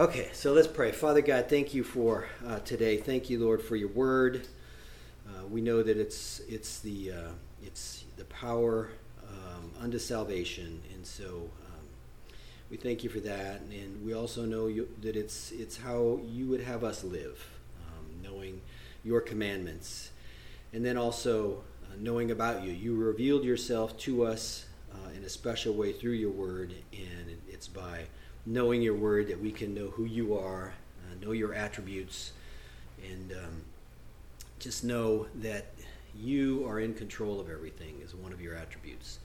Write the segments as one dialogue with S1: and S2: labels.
S1: Okay, so let's pray. Father God, thank you for uh, today. Thank you, Lord, for your word. Uh, we know that it's it's the uh, it's the power um, unto salvation, and so um, we thank you for that. And we also know you, that it's it's how you would have us live, um, knowing your commandments, and then also uh, knowing about you. You revealed yourself to us uh, in a special way through your word, and it's by knowing your word that we can know who you are, uh, know your attributes, and um, just know that you are in control of everything is one of your attributes.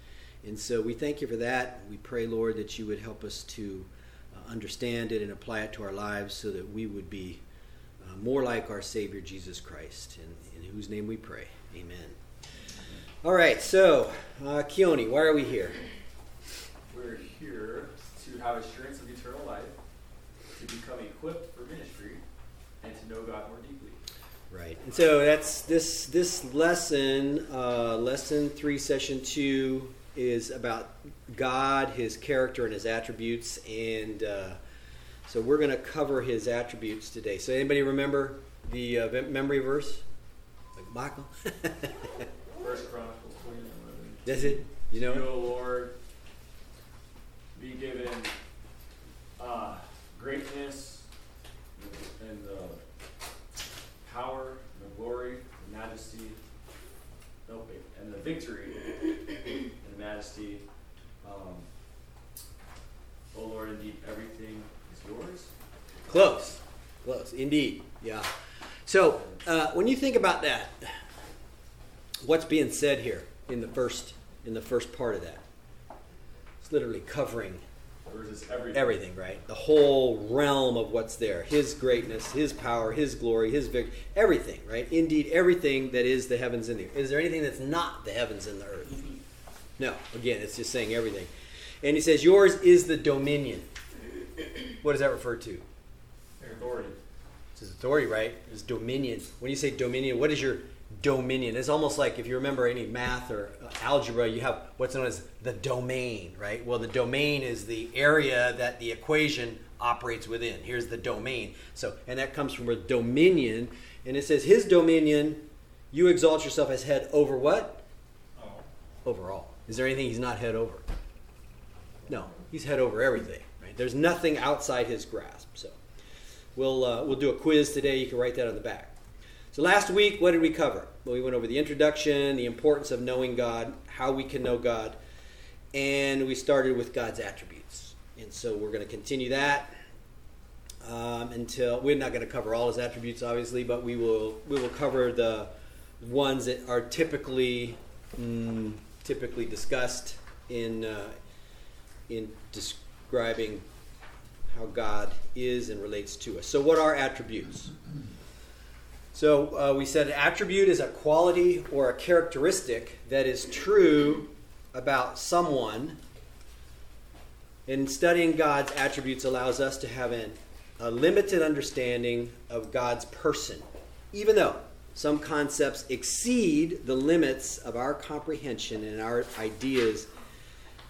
S1: And so we thank you for that. We pray, Lord, that you would help us to uh, understand it and apply it to our lives so that we would be uh, more like our Savior Jesus Christ, in, in whose name we pray. Amen. All right, so, uh, Keone, why are we here?
S2: We're here to have assurance of eternal life, to become equipped for ministry, and to know God more deeply.
S1: Right, and so that's this this lesson, uh, lesson three, session two, is about God, His character, and His attributes, and uh, so we're going to cover His attributes today. So, anybody remember the uh, memory verse? Like Michael.
S2: First Chronicles.
S1: That's it. You know.
S2: You? Lord, be given uh, greatness and the power, and the glory, the majesty, no, wait, and the victory and the majesty. Um, o Lord, indeed, everything is yours.
S1: Close, close, indeed. Yeah. So, uh, when you think about that, what's being said here in the first in the first part of that? It's literally covering
S2: everything.
S1: everything, right? The whole realm of what's there. His greatness, his power, his glory, his victory, everything, right? Indeed, everything that is the heavens and the earth. Is there anything that's not the heavens and the earth? No. Again, it's just saying everything. And he says, Yours is the dominion. What does that refer to?
S2: Authority.
S1: It's his authority, right? It's dominion. When you say dominion, what is your dominion? It's almost like if you remember any math or uh, algebra, you have what's known as the domain, right? Well, the domain is the area that the equation operates within. Here's the domain. So, and that comes from a dominion, and it says his dominion. You exalt yourself as head over what?
S2: Oh.
S1: Overall. Is there anything he's not head over? No, he's head over everything. Right? There's nothing outside his grasp. So, we'll uh, we'll do a quiz today. You can write that on the back. So last week, what did we cover? Well, we went over the introduction, the importance of knowing God, how we can know God, and we started with God's attributes. And so we're going to continue that um, until we're not going to cover all His attributes, obviously, but we will we will cover the ones that are typically mm, typically discussed in uh, in describing how God is and relates to us. So, what are attributes? So, uh, we said attribute is a quality or a characteristic that is true about someone. And studying God's attributes allows us to have an, a limited understanding of God's person, even though some concepts exceed the limits of our comprehension and our ideas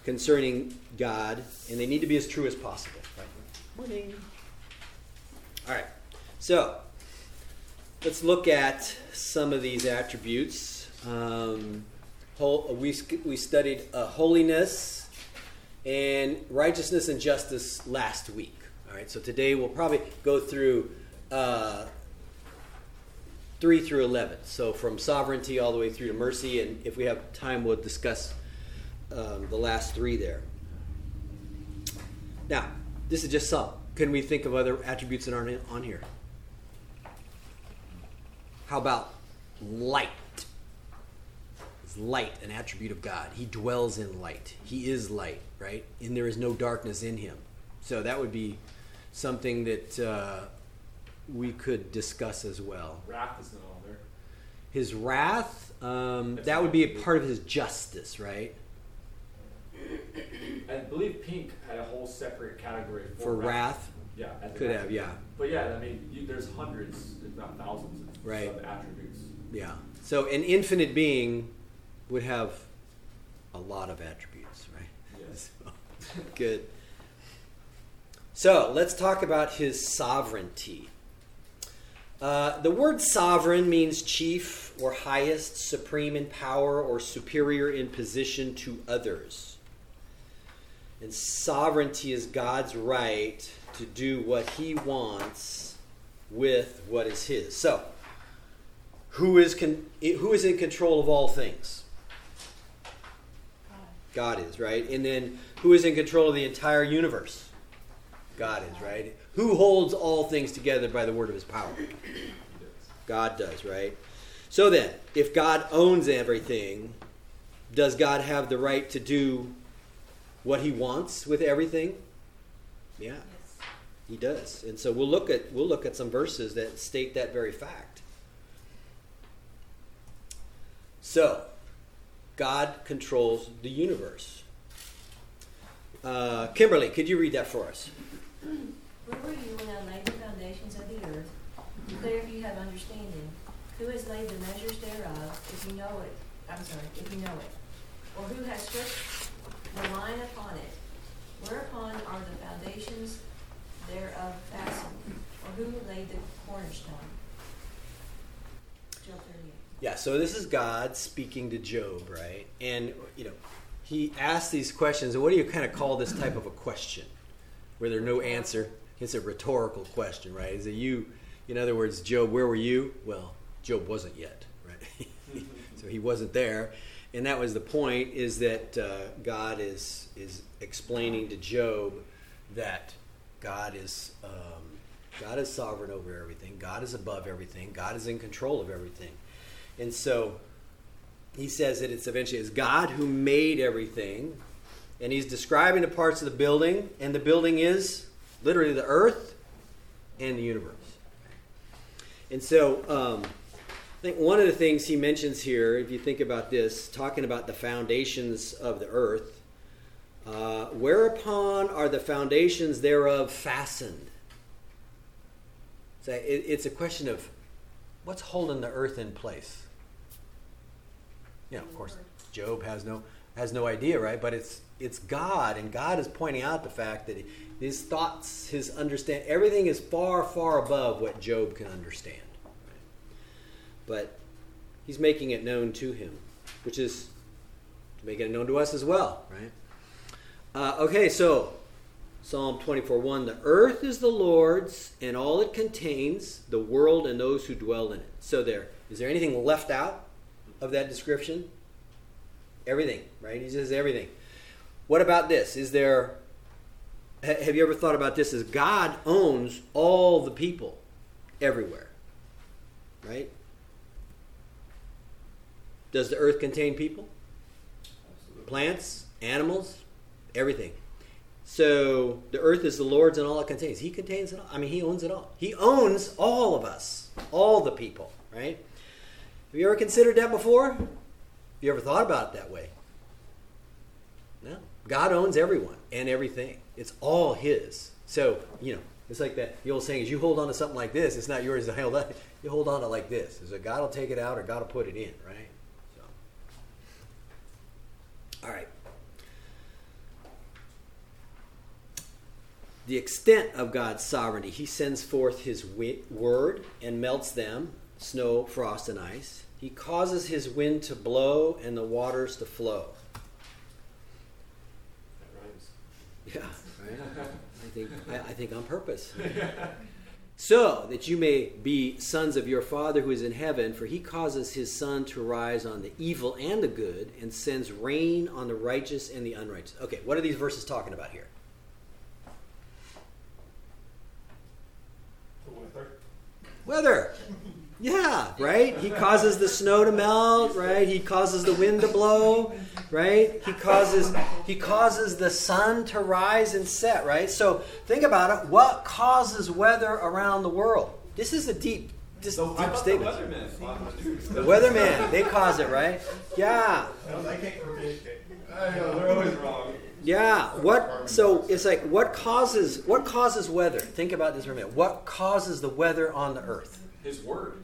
S1: concerning God, and they need to be as true as possible. Right? Morning. All right. So let's look at some of these attributes. Um, whole, we we studied uh, holiness and righteousness and justice last week. All right. So today we'll probably go through. Uh, 3 through 11. So from sovereignty all the way through to mercy. And if we have time, we'll discuss um, the last three there. Now, this is just some. Can we think of other attributes that aren't on here? How about light? Is light an attribute of God? He dwells in light. He is light, right? And there is no darkness in him. So that would be something that uh, we could discuss as well.
S2: Wrath is not on there.
S1: His wrath, um, that would be a part of his justice, right?
S2: I believe Pink had a whole separate category for,
S1: For wrath,
S2: Yeah,
S1: could have, yeah.
S2: But yeah, I mean, you, there's hundreds, if not thousands, of
S1: Right.
S2: sub attributes.
S1: yeah. So an infinite being would have a lot of attributes, right?
S2: Yes.
S1: Good. So let's talk about his sovereignty. Uh, the word sovereign means chief or highest, supreme in power, or superior in position to others. And sovereignty is God's right to do what he wants with what is his. So, who is, con- who is in control of all things? God is, right? And then who is in control of the entire universe? God is, right? Who holds all things together by the word of his power? God does, right? So then, if God owns everything, does God have the right to do what he wants with everything? Yeah. Yes. He does. And so we'll look at we'll look at some verses that state that very fact. So, God controls the universe. Uh, Kimberly, could you read that for us?
S3: Where were you when I laid the foundations of the earth? Declare if you have understanding. Who has laid the measures thereof, if you know it? I'm sorry, if you know it. Or who has stretched the line upon it? Whereupon are the foundations thereof fastened? Or who laid the cornerstone?
S1: Job 38. Yeah, so this is God speaking to Job, right? And, you know, he asks these questions. And what do you kind of call this type of a question? Where there's no answer. It's a rhetorical question, right? Is it you, in other words, Job, where were you? Well, Job wasn't yet, right? so he wasn't there. And that was the point is that uh, God is, is explaining to Job that God is, um, God is sovereign over everything. God is above everything. God is in control of everything. And so he says that it's eventually it's God who made everything, and he's describing the parts of the building, and the building is literally the earth and the universe. And so um, I think one of the things he mentions here, if you think about this, talking about the foundations of the earth, uh, whereupon are the foundations thereof fastened? So it, it's a question of what's holding the earth in place. You know, of course, Job has no has no idea, right? But it's it's God, and God is pointing out the fact that his thoughts, his understand, everything is far, far above what Job can understand. But he's making it known to him, which is making it known to us as well, right? Uh, okay, so Psalm 24 1 The earth is the Lord's and all it contains, the world and those who dwell in it. So, there, is there anything left out? Of that description? Everything, right? He says everything. What about this? Is there, have you ever thought about this? Is God owns all the people everywhere, right? Does the earth contain people? Absolutely. Plants, animals, everything. So the earth is the Lord's and all it contains. He contains it all. I mean, He owns it all. He owns all of us, all the people, right? Have you ever considered that before? Have you ever thought about it that way? No. God owns everyone and everything. It's all His. So, you know, it's like that the old saying is you hold on to something like this, it's not yours to hold on. You hold on to like this. Is it God will take it out or God will put it in, right? So all right. The extent of God's sovereignty, He sends forth His word and melts them snow, frost, and ice. He causes his wind to blow and the waters to flow.
S2: That rhymes.
S1: Yeah, right? I think, I, I think on purpose. so that you may be sons of your Father who is in heaven, for he causes his sun to rise on the evil and the good, and sends rain on the righteous and the unrighteous. Okay, what are these verses talking about here?
S2: The weather.
S1: Weather. Yeah, right? He causes the snow to melt, right? He causes the wind to blow, right? He causes he causes the sun to rise and set, right? So think about it. What causes weather around the world? This is a deep
S2: this so deep statement. The weatherman.
S1: The weatherman, they cause it, right? Yeah.
S2: I can't predict it. Know, they're always wrong.
S1: Yeah. What? So it's like what causes what causes weather? Think about this for a minute. What causes the weather on the earth?
S2: His word.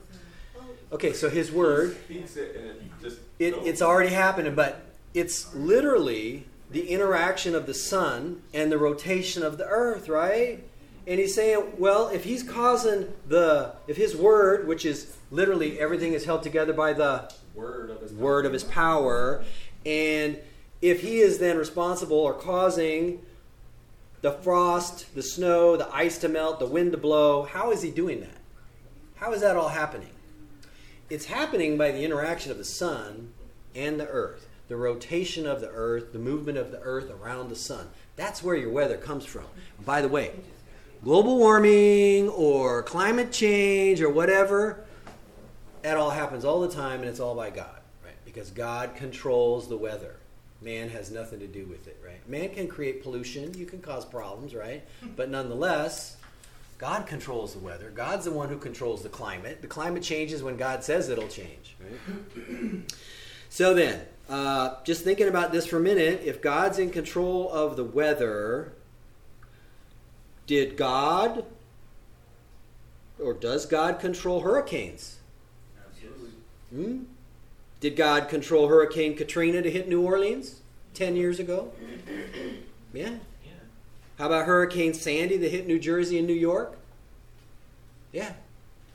S1: Okay, so his word.
S2: It and it just.
S1: It, it's already happening, but it's literally the interaction of the sun and the rotation of the earth, right? And he's saying, well, if he's causing the, if his word, which is literally everything is held together by the
S2: Word of his
S1: word of his power, and if he is then responsible or causing the frost, the snow, the ice to melt, the wind to blow, how is he doing that? How is that all happening? It's happening by the interaction of the sun and the earth, the rotation of the earth, the movement of the earth around the sun. That's where your weather comes from. By the way, global warming or climate change or whatever, that all happens all the time and it's all by God, right? Because God controls the weather. Man has nothing to do with it, right? Man can create pollution, you can cause problems, right? But nonetheless, God controls the weather. God's the one who controls the climate. The climate changes when God says it'll change, right? so then, uh, just thinking about this for a minute, if God's in control of the weather, did God or does God control hurricanes?
S2: Absolutely.
S1: Hmm? Did God control Hurricane Katrina to hit New Orleans 10 years ago? Yeah.
S2: Yeah.
S1: How about Hurricane Sandy that hit New Jersey and New York? Yeah.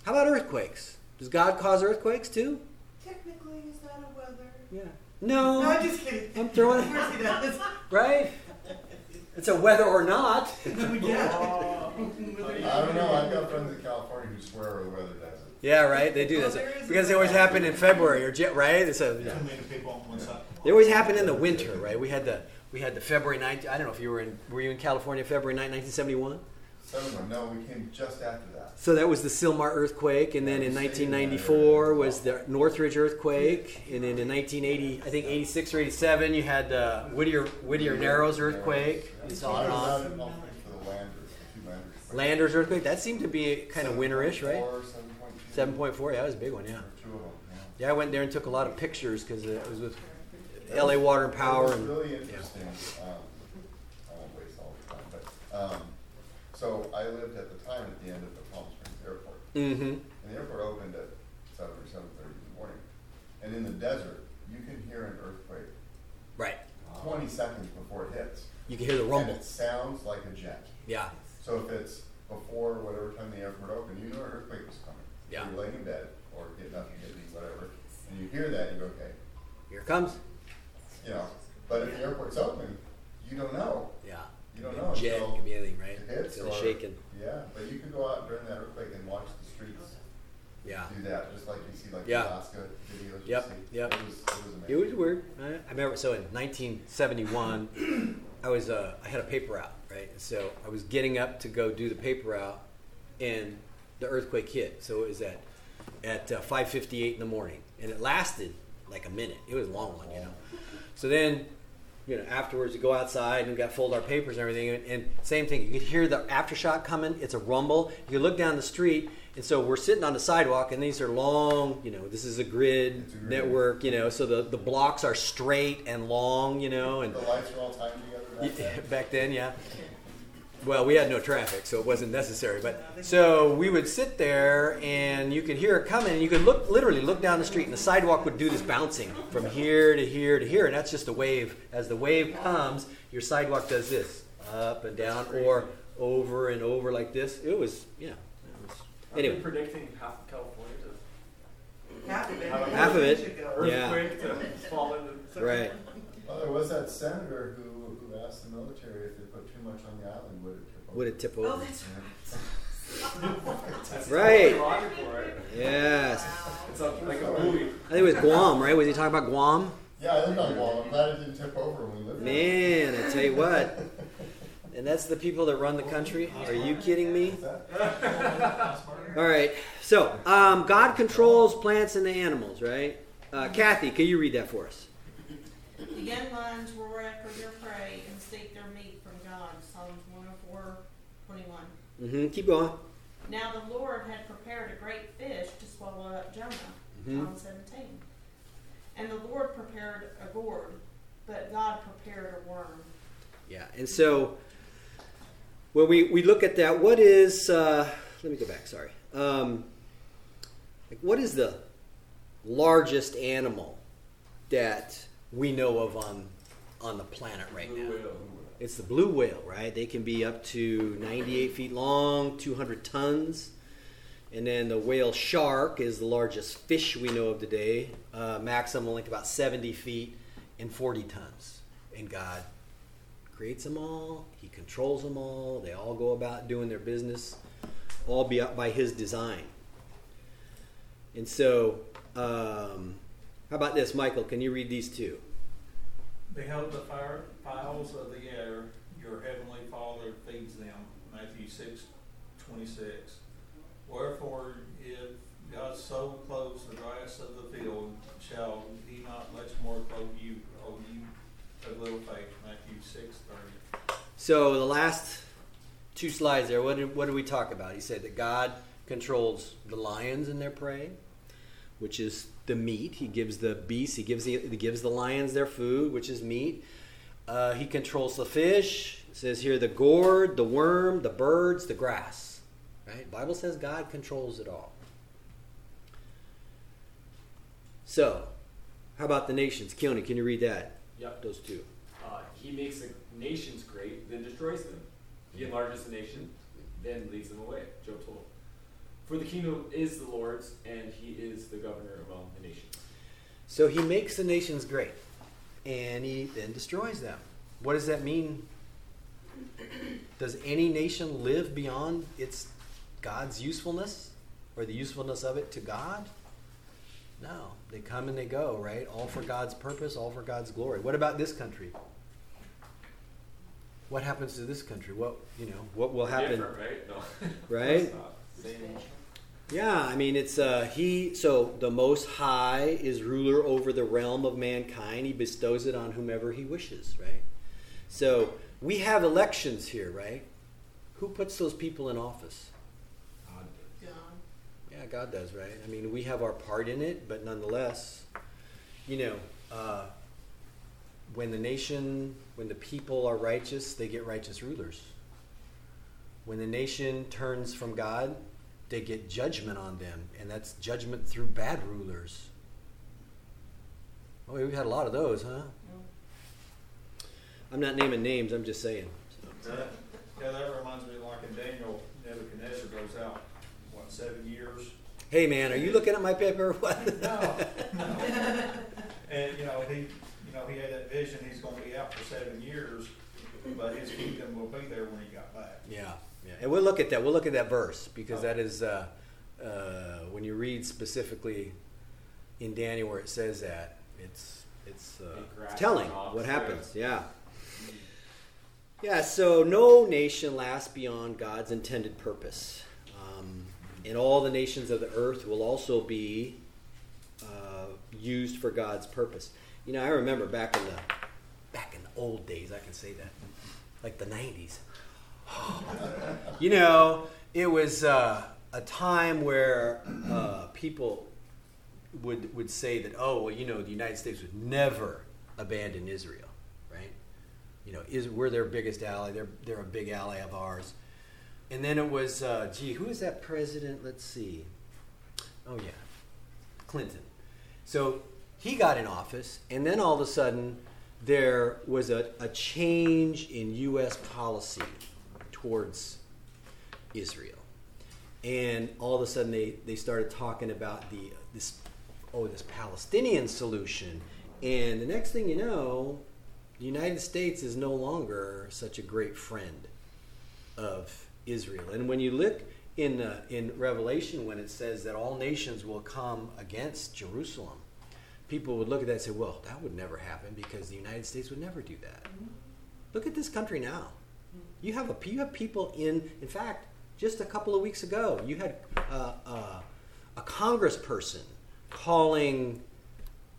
S1: How about earthquakes? Does God cause earthquakes too?
S4: Technically, is that a weather?
S1: Yeah. No.
S4: No, I'm just kidding.
S1: I'm throwing-
S4: Of course he does.
S1: Right? It's a whether or not.
S4: yeah.
S2: Oh,
S5: I don't know. I've got friends in California who swear the weather does it.
S1: Yeah, right. They do oh,
S4: Well,
S1: that
S4: there is a
S1: because they always
S4: weather.
S1: happen in February or Ja- right. It's a,
S6: Too many people on one side.
S1: They always happen in the winter, right? We had the we had the February 19. I don't know if you were in were you in California February 9, 1971?
S5: Seven. No, we came just after that.
S1: So that was the Sylmar earthquake, and then in 1994 was the Northridge earthquake, and then in 1980, I think 86 or 87, you had the Whittier Whittier Narrows earthquake. It's on and
S5: I
S1: on.
S5: out in Gulf Creek for the Landers,
S1: earthquake. That seemed to be kind of winterish, right?
S5: 7.4,
S1: Yeah, that was a big one. Yeah.
S5: Or two of them. Yeah.
S1: Yeah, I went there and took a lot of pictures because it was with LA Water and Power. And,
S5: really interesting. Um, I won't waste all the time, but um, so I lived at the time at the end of the Palm Springs Airport,
S1: mm-hmm.
S5: and the airport opened at seven or seven thirty in the morning. And in the desert, you can hear an earthquake
S1: Right.
S5: twenty seconds before it hits.
S1: You can hear the rumble.
S5: And it sounds like a jet.
S1: Yeah.
S5: So if it's before whatever time the airport opened, you know an earthquake was coming.
S1: Yeah.
S5: You're laying in bed or getting up and getting whatever, and you hear that, and you go, okay,
S1: Here it comes.
S5: You know. But if the airport's open, you don't know.
S1: Yeah.
S5: You don't know
S1: Jet,
S5: until
S1: could be anything, right?
S5: it hits or
S1: the shaking.
S5: Yeah, but you could go out during that earthquake and watch the streets
S1: Yeah.
S5: do that, just like you see like
S1: Yeah.
S5: Alaska videos. you
S1: Yep,
S5: see.
S1: yep.
S5: It was, it was amazing.
S1: It was weird. I I remember. So in 1971, I was uh, I had a paper route, right? So I was getting up to go do the paper route, and the earthquake hit. So it was at at uh, 5:58 in the morning, and it lasted like a minute. It was a long one, you know. So then, you know, afterwards you go outside and we got to fold our papers and everything, and, and same thing. You could hear the aftershock coming. It's a rumble. You look down the street. And so we're sitting on the sidewalk, and these are long, you know, this is a grid,
S5: a grid.
S1: network, you know, so the, the blocks are straight and long, you know, and
S5: The lights are all timed together. Back then.
S1: back then, yeah. Well, we had no traffic, so it wasn't necessary. But so we would sit there, and you could hear it coming, and you could look literally look down the street, and the sidewalk would do this bouncing from here to here to here, and that's just a wave. As the wave comes, your sidewalk does this up and down, or over and over like this. It was, you know. It was,
S2: I've
S1: anyway,
S2: been predicting half of California to
S4: Half of it.
S1: Half of it.
S4: Should go.
S1: Yeah.
S2: earthquake to fall into.
S1: right.
S5: Well, there was that senator who, who asked the military if they put too much on the island, would it tip over?
S1: Would it tip
S4: Oh,
S1: over?
S4: that's
S2: That's
S1: Right.
S2: totally right?
S1: Yes.
S2: It's like a movie.
S1: I think it was Guam, right? Was he talking about Guam?
S5: Yeah, I lived on Guam. I'm glad it didn't tip over when we lived there.
S1: Man, I tell you what. And that's the people that run the country? Are you kidding me? All right. So, um, God controls plants and the animals, right? Uh, Kathy, can you read that for us?
S7: The young lions roar after their prey and seek their meat from God. Psalms 104, 21.
S1: Mm-hmm. Keep going.
S7: Now the Lord had prepared a great fish to swallow up Jonah.
S1: Mhm.
S7: John 17. And the Lord prepared a gourd, but God prepared a worm.
S1: Yeah. And so, when we, we look at that, what is, uh, let me go back, sorry. Um, like what is the largest animal that we know of on on the planet right
S2: Blue
S1: now. It's the blue whale, right? They can be up to 98 feet long, 200 tons. And then the whale shark is the largest fish we know of today, uh, maximum length about 70 feet and 40 tons. And God creates them all, He controls them all, they all go about doing their business, all be by His design. And so, um, how about this, Michael? Can you read these two?
S6: Behold the fire, fowls of the air, your heavenly Father feeds them. Matthew six, twenty-six. Wherefore, if God so clothes the grass of the field, shall he not much more clothe you, O you of little faith? Matthew six, thirty.
S1: So the last two slides there, what did, what did we talk about? He said that God controls the lions and their prey, which is the meat. He gives the beasts, he gives the, he gives the lions their food, which is meat. Uh, he controls the fish. It says here the gourd, the worm, the birds, the grass. Right? Bible says God controls it all. So, how about the nations? Keone, can you read that?
S2: Yep.
S1: Those two.
S2: Uh, he makes the nations great, then destroys them. He enlarges the nation, then leads them away. Job told. For the kingdom is the Lord's, and he is the governor of all the nations.
S1: So he makes the nations great, and he then destroys them. What does that mean? Does any nation live beyond its God's usefulness or the usefulness of it to God? No. They come and they go, right? All for God's purpose, all for God's glory. What about this country? What happens to this country? What you know? What will happen?
S2: Different, right? No.
S1: Right? Yeah, I mean it's uh, he. So the Most High is ruler over the realm of mankind. He bestows it on whomever he wishes, right? So we have elections here, right? Who puts those people in office?
S7: God.
S1: Yeah, God does, right? I mean, we have our part in it, but nonetheless, you know, uh, when the nation, when the people are righteous, they get righteous rulers. When the nation turns from God, they get judgment on them, and that's judgment through bad rulers. Oh, we've had a lot of those, huh? I'm not naming names. I'm just saying. So.
S6: That- Yeah, that reminds me like in Daniel, Nebuchadnezzar goes out, what, seven years?
S1: Hey, man, are you looking at my paper? or What?
S6: No, no. And, you know, he, you know, he had that vision, he's gonna be out for seven years, but his kingdom will be there when he got back.
S1: Yeah, yeah, and we'll look at that. We'll look at that verse because that is uh, uh, when you read specifically in Daniel where it says that it's it's, uh, it's telling what happens. Yeah, yeah. So no nation lasts beyond God's intended purpose, um, and all the nations of the earth will also be uh, used for God's purpose. You know, I remember back in the back in the old days. I can say that, like the '90s. you know, it was uh, a time where uh, people would would say that, oh, well, you know, the United States would never abandon Israel, right? You know, is we're their biggest ally. They're they're a big ally of ours. And then it was, uh, gee, who is that president? Let's see. Oh yeah, Clinton. So he got in office, and then all of a sudden there was a, a change in U.S. policy towards Israel, and all of a sudden they, they started talking about the this oh this Palestinian solution, and the next thing you know, the United States is no longer such a great friend of Israel. And when you look in uh, in Revelation, when it says that all nations will come against Jerusalem, people would look at that and say, "Well, that would never happen because the United States would never do that." Look at this country now. You have a you have people in. In fact, just a couple of weeks ago, you had uh, uh, a congressperson calling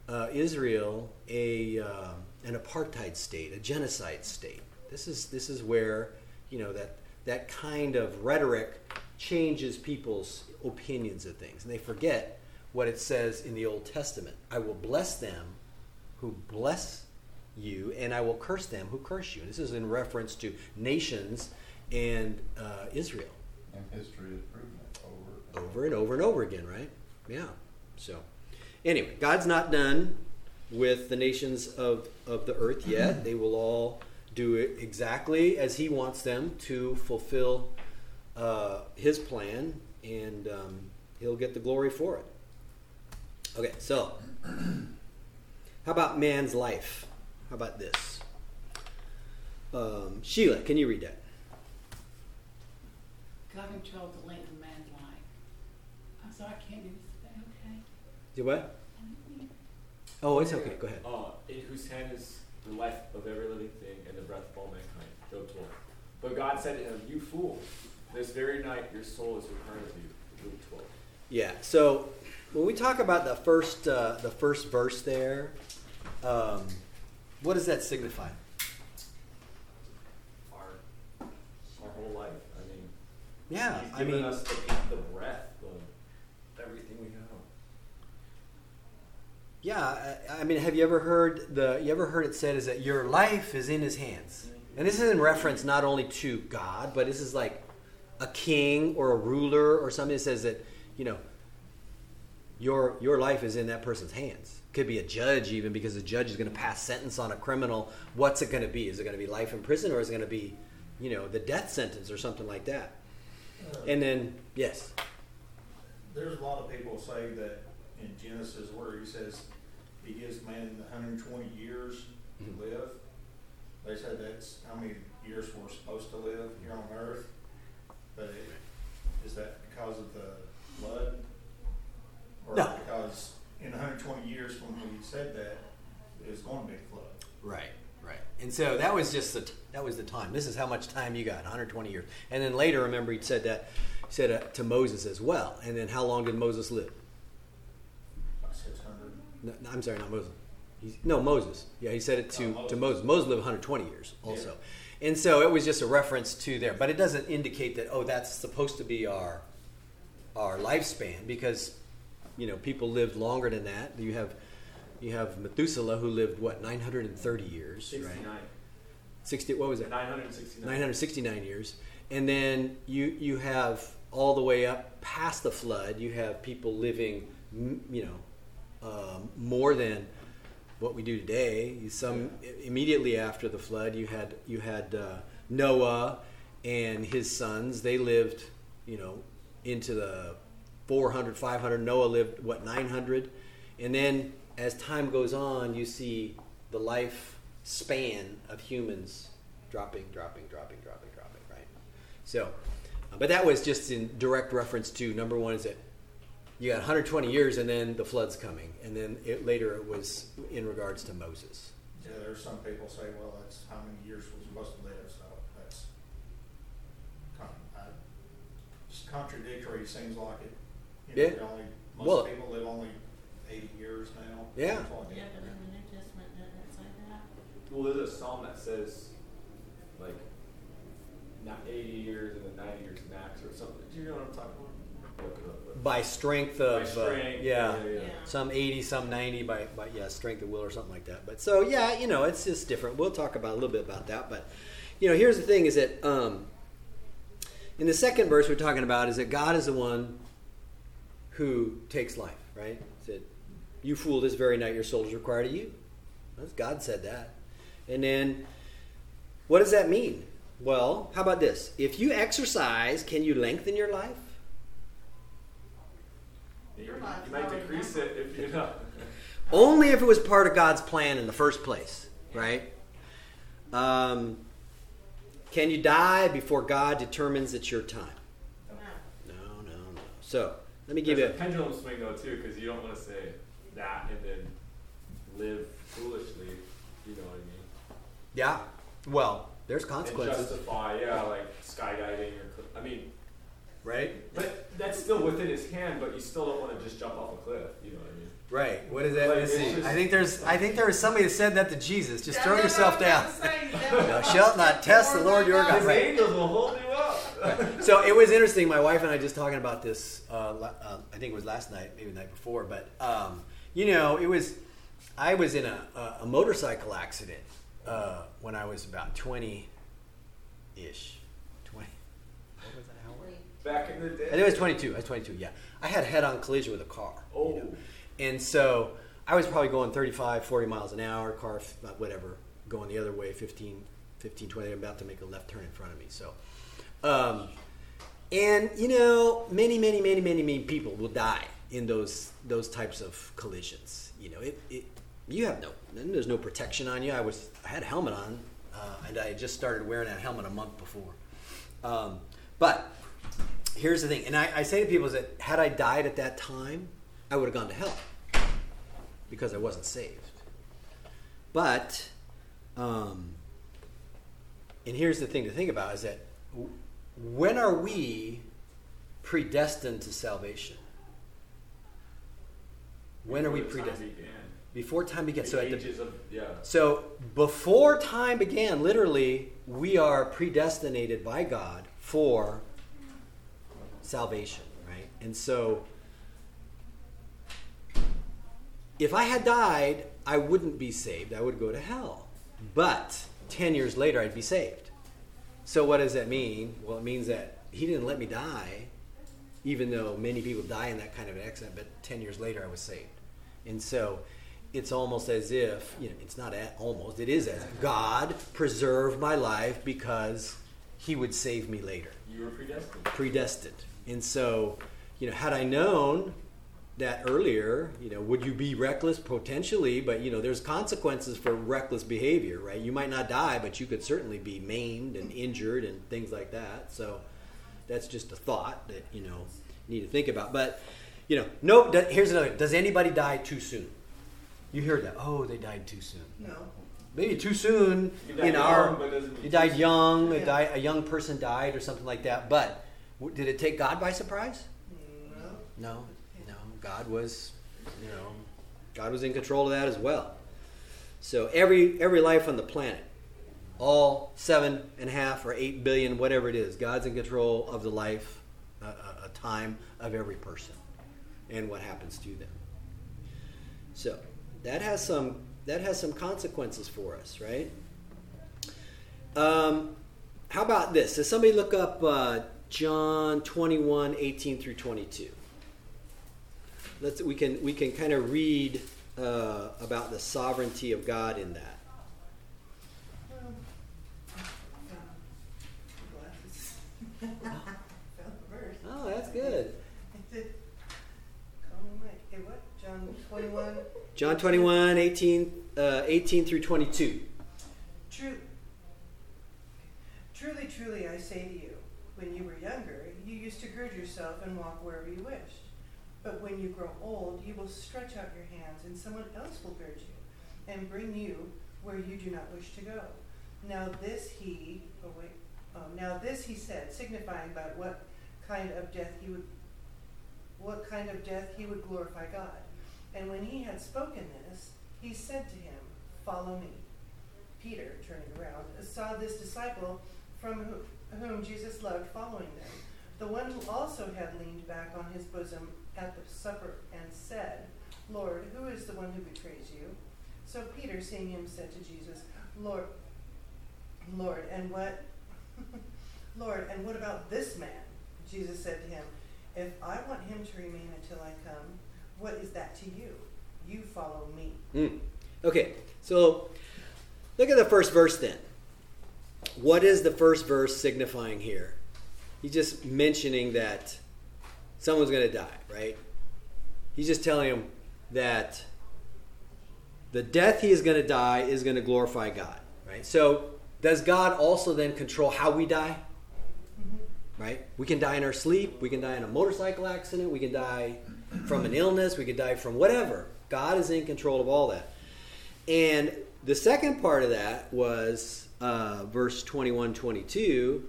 S1: uh, Israel a uh, an apartheid state, a genocide state. This is this is where you know that that kind of rhetoric changes people's opinions of things, and they forget what it says in the Old Testament. I will bless them who bless you, and I will curse them who curse you. This is in reference to nations and uh, Israel
S5: And history has proven it over.
S1: over and over and over again, right? Yeah. So, anyway, God's not done with the nations of, of the earth yet. They will all do it exactly as He wants them to fulfill uh, His plan, and um, He'll get the glory for it. Okay, so how about man's life? How about this? Um, Sheila, can you read that?
S8: God controls the length of man's life. I'm sorry, I can't do this today, okay?
S1: Do what? Oh, it's okay. Go ahead.
S2: Uh, in whose hand is the life of every living thing and the breath of all mankind. Job 12. But God said to him, You fool, this very night your soul is required of you. Job 12.
S1: Yeah. So when we talk about the first uh, the first verse there, um, what does that signify?
S2: Our, our whole life. I mean,
S1: Yeah,
S2: He's
S1: I mean,
S2: us the, the breath of everything we have.
S1: yeah. I, I mean, have you ever heard the? You ever heard it said is that your life is in His hands, and this is in reference not only to God, but this is like a king or a ruler or something that says that you know your your life is in that person's hands. Could be a judge even because the judge is going to pass sentence on a criminal. What's it going to be? Is it going to be life in prison or is it going to be, you know, the death sentence or something like that?
S6: Uh,
S1: And then yes,
S6: There's a lot of people say that in Genesis where he says he gives man 120 years
S1: Mhm.
S6: to live. They said that's how many years we're supposed to live here on earth. But it, is that because of the flood? Or
S1: No.
S6: because in 120 years from when we said that, it was going to be a flood?
S1: right, right. And so that was just the t- that was the time. This is how much time you got, 120 years. And then later, remember, he said that he said uh, to Moses as well. And then how long did Moses live?
S6: 600.
S1: No, no, I'm sorry, not Moses. He's, no, Moses. Yeah, he said it to,
S6: Oh,
S1: to
S6: Moses.
S1: Moses. Moses lived 120 years also. And so it was just a reference to there. But it doesn't indicate that, oh, that's supposed to be our our lifespan because, you know, people lived longer than that. You have you have Methuselah who lived, what, 930 years,
S2: 69.
S1: right? 60, what was it?
S2: 969.
S1: 969 years. And then you you have all the way up past the flood, you have people living, you know, um, more than what we do today. Some immediately after the flood, you had you had uh, Noah and his sons. They lived, you know, into the 400, 500. Noah lived what 900, and then as time goes on, you see the life span of humans dropping, dropping, dropping, dropping, dropping. Right. So, uh, but that was just in direct reference to number one is that you got 120 years and then the flood's coming and then it, later it was in regards to moses
S6: Yeah, there's some people say, well, that's how many years supposed to live, so that's contradictory, seems like it. You know,
S1: Yeah.
S6: we only,
S1: Well-
S6: most people live only eighty years now.
S1: Yeah.
S6: something like
S7: Yeah, but in the New Testament, doesn't it say that?
S2: Well, there's a psalm that says, like, not 80 years and then 90 years max or something. Do you know what I'm talking about? Look it up.
S1: by strength of
S2: By strength,
S1: uh, yeah,
S2: yeah, yeah.
S7: Yeah.
S1: some 80 some 90 by, by yeah strength of will or something like that but so yeah you know it's just different we'll talk about a little bit about that but you know here's the thing is that um, in the second verse we're talking about is that god is the one who takes life right said you fool this very night your soul is required of you god said that and then what does that mean well how about this if you exercise can you lengthen your life
S2: You, you might decrease it if you're not.
S1: Only if it was part of God's plan in the first place, right? Um, can you die before God determines it's your time?
S7: No.
S1: No, no, no. So let me give
S2: There's
S1: you.
S2: a pendulum swing though too, because you don't want to say that and then live foolishly. You know what I mean?
S1: Yeah. Well, there's consequences.
S2: And justify, yeah, like skydiving or. I mean,
S1: right?
S2: but that's still within his hand. But you still don't want to just jump off a cliff. You know what I mean?
S1: Right. What is that?
S2: Like,
S1: Let's
S2: it's
S1: see.
S2: just-
S1: I think there's. I think there was somebody that said that to Jesus. Just
S7: Yeah,
S1: throw
S7: that's
S1: yourself
S7: what
S1: down.
S7: was gonna.
S1: Thou shalt not test the Lord your God.
S2: His
S1: Right.
S2: angels will hold you up.
S1: so it was interesting. My wife and I just talking about this. Uh, uh, I think it was last night, maybe the night before. But um, you know, it was. I was in a, a, a motorcycle accident uh, when I was about twenty, ish, twenty. What was that? How old?
S2: Back in the day.
S1: I think it was twenty-two. I was twenty-two. Yeah, I had a head-on collision with a car. you
S2: Oh.
S1: know. And so I was probably going 35, 40 miles an hour, car, uh, whatever, going the other way, 15, 15, 20. I'm about to make a left turn in front of me. So, um, and you know, many, many, many, many, many people will die in those those types of collisions. You know, it, it you have no, there's no protection on you. I was, I had a helmet on, uh, and I had just started wearing that helmet a month before. Um, but here's the thing, and I, I say to people is that had I died at that time, I would have gone to hell because I wasn't saved. But, um, and here's the thing to think about is that when are we predestined to salvation? When are we
S2: time
S1: predestined? Before time began.
S2: The
S1: So at the,
S2: of yeah.
S1: so before time began, literally, we are predestinated by God for salvation, right? And so if I had died, I wouldn't be saved. I would go to hell. But 10 years later, I'd be saved. So what does that mean? Well, it means that he didn't let me die, even though many people die in that kind of an accident, but 10 years later, I was saved. And so it's almost as if, you know, it's not at, almost, it is as if God preserved my life because he would save me later
S2: You were predestined.
S1: predestined. And so, you know, had I known that earlier, you know, would you be reckless potentially? But you know, there's consequences for reckless behavior, right? You might not die, but you could certainly be maimed and injured and things like that. So, that's just a thought that you know you need to think about. But you know, no. Here's another. Does anybody die too soon? You hear that? Oh, they died too soon.
S4: No.
S1: Maybe too soon
S2: You died
S1: in
S2: young,
S1: our.
S2: but
S1: You died
S2: too
S1: young. A,
S4: Yeah.
S1: di- a young person died, or something like that. But w- did it take God by surprise?
S4: Mm, no.
S1: No, no. God was, you know, God was in control of that as well. So every every life on the planet, all seven and a half or eight billion, whatever it is, God's in control of the life, uh, a, a time of every person, and what happens to them. So that has some that has some consequences for us, right? Um, how about this? Does somebody look up uh, John 21, 18 through 22? Let's, we can, we can kind of read uh, about the sovereignty of God in that.
S4: Well, Glasses. Found the verse.
S1: Oh, that's good.
S4: Call me Mike. John 21.
S1: John 21, 18, uh, 18 through 22.
S4: True. Truly, truly, I say to you, when you were younger, you used to gird yourself and walk wherever you wished. But when you grow old, you will stretch out your hands, and someone else will gird you and bring you where you do not wish to go. Now this he, oh wait, oh, now this he said, signifying by what kind of death he would, what kind of death he would glorify God. And when he had spoken this, he said to him, Follow me. Peter, turning around, saw this disciple from whom Jesus loved following them, the one who also had leaned back on his bosom at the supper and said, Lord, who is the one who betrays you? So Peter, seeing him, said to Jesus, Lord, Lord, and what, Lord, and what about this man? Jesus said to him, If I want him to remain until I come, what is that to you? You follow me.
S1: Mm. Okay, so look at the first verse then. What is the first verse signifying here? He's just mentioning that someone's going to die, right? He's just telling him that the death he is going to die is going to glorify God, right? So, does God also then control how we die? Right? We can die in our sleep, we can die in a motorcycle accident, we can die from an illness, we can die from whatever. God is in control of all that. And the second part of that was uh, verse 21 22.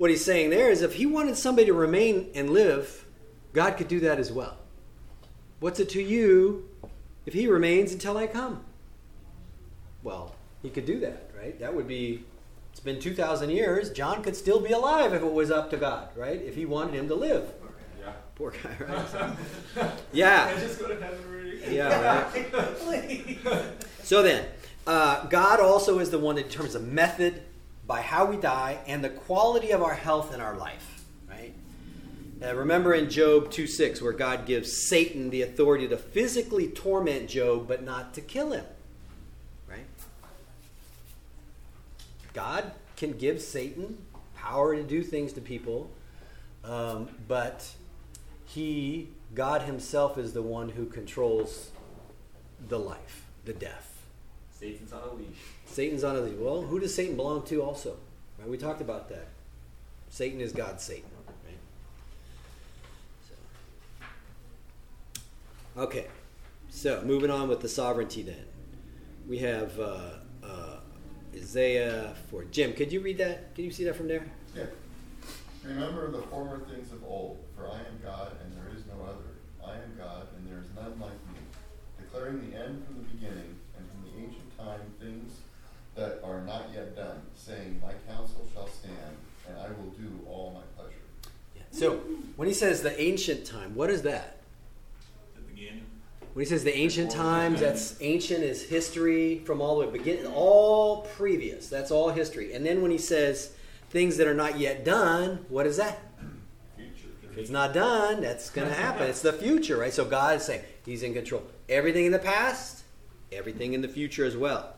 S1: What he's saying there is if he wanted somebody to remain and live, God could do that as well. What's it to you if he remains until I come? Well, he could do that, right? That would be, it's been 2,000 years. John could still be alive if it was up to God, right? If he wanted him to live.
S2: Yeah.
S1: Poor guy, right? So- yeah.
S2: I just go to heaven already.
S1: Yeah, right. So then, uh, God also is the one that determines the method by how we die and the quality of our health in our life, right? Uh, remember in Job 2 6, where God gives Satan the authority to physically torment Job, but not to kill him. Right? God can give Satan power to do things to people, um, but he, God Himself, is the one who controls the life, the death.
S2: Satan's on a leash.
S1: Satan's on leash. Well, who does Satan belong to also? Right? We talked about that. Satan is God's Satan. Right? So. Okay. So, moving on with the sovereignty then. We have uh, uh, Isaiah 4. Jim, could you read that? Can you see that from there?
S5: Yeah. Remember the former things of old, for I am God and there is no other. I am God and there is none like me, declaring the end from the beginning and from the ancient time things that are not yet done, saying, My counsel shall stand, and I will do all my pleasure.
S1: Yeah. So, when he says the ancient time, what is that?
S6: The beginning.
S1: When he says the ancient times, that's ancient is history from all the way begin, all previous. That's all history. And then when he says things that are not yet done, what is that?
S2: Future.
S1: If it's not done, that's going to happen. It's the future, right? So God is saying He's in control. Everything in the past, everything in the future as well.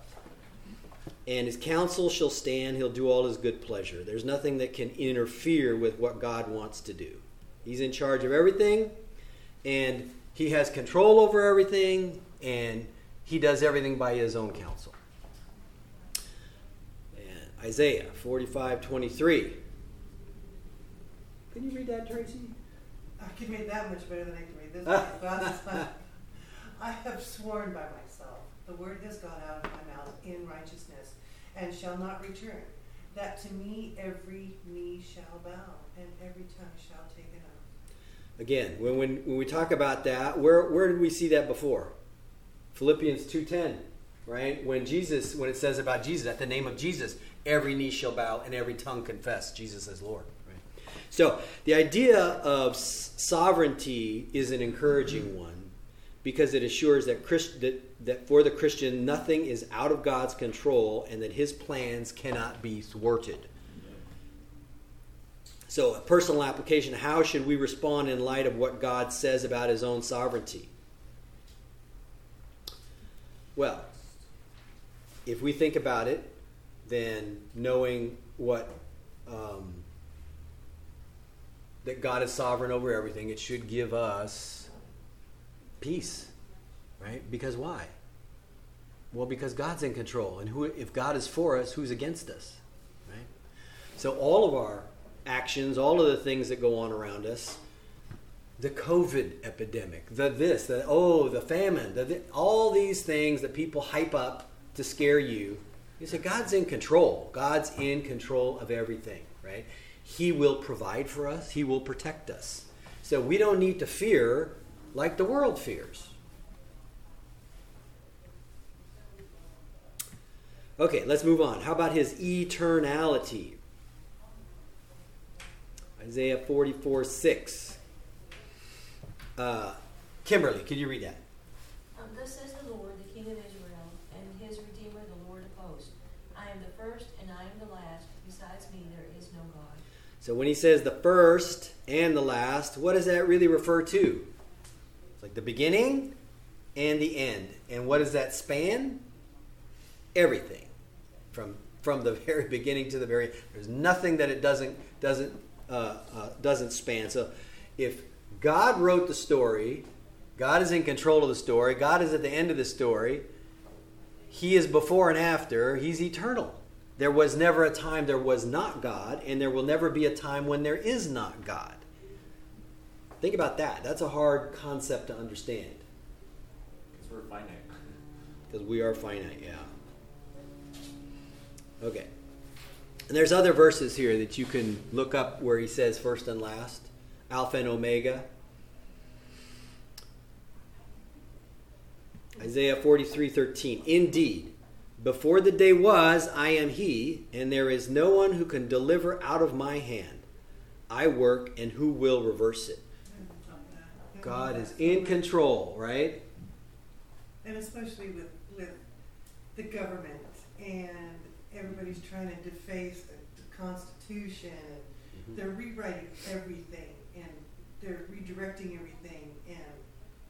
S1: And His counsel shall stand. He'll do all His good pleasure. There's nothing that can interfere with what God wants to do. He's in charge of everything, and He has control over everything, and He does everything by His own counsel. And Isaiah 45 23. Can you read that, Tracy?
S4: I can read that much better than I can read this. like, uh, I have sworn by myself, the word has gone out of my mouth in righteousness, and shall not return. That to me every knee shall bow, and every tongue shall take it up.
S1: Again, when, when, when we talk about that, where, where did we see that before? Philippians 2.10, right? When Jesus, when it says about Jesus, at the name of Jesus, every knee shall bow and every tongue confess Jesus as Lord. Right? So the idea of sovereignty is an encouraging one because it assures that, Christ, that, that for the Christian, nothing is out of God's control and that his plans cannot be thwarted. So, a personal application how should we respond in light of what God says about his own sovereignty? Well, if we think about it, then knowing what um, that God is sovereign over everything, it should give us peace, right? Because why? Well, because God's in control, and who, if God is for us, who's against us, right? So all of our actions, all of the things that go on around us, the COVID epidemic, the this, the oh, the famine, the, the, all these things that people hype up to scare you. You say God's in control. God's in control of everything, right? He will provide for us. He will protect us. So we don't need to fear like the world fears. Okay, let's move on. How about his eternality? Isaiah 44 6. Uh, Kimberly, could you read that?
S3: Um, thus says the Lord, the King of Israel, and his Redeemer, the Lord of hosts. I am the first and I am the last. Besides me, there is no God.
S1: So when he says the first and the last, what does that really refer to? It's like the beginning and the end. And what does that span? Everything. From from the very beginning to the very there's nothing that it doesn't doesn't uh, uh, doesn't span. So if God wrote the story, God is in control of the story, God is at the end of the story, he is before and after, he's eternal. There was never a time there was not God, and there will never be a time when there is not God. Think about that. That's a hard concept to understand
S2: Because we're finite.
S1: because we are finite, yeah. Okay. And there's other verses here that you can look up where he says first and last, Alpha and Omega. Isaiah 43:13. Indeed, before the day was, I am he, and there is no one who can deliver out of my hand. I work, and who will reverse it? God is in control, right?
S4: And especially with, with the government and everybody's trying to deface the, the Constitution.
S1: Mhm.
S4: They're rewriting everything and they're redirecting everything and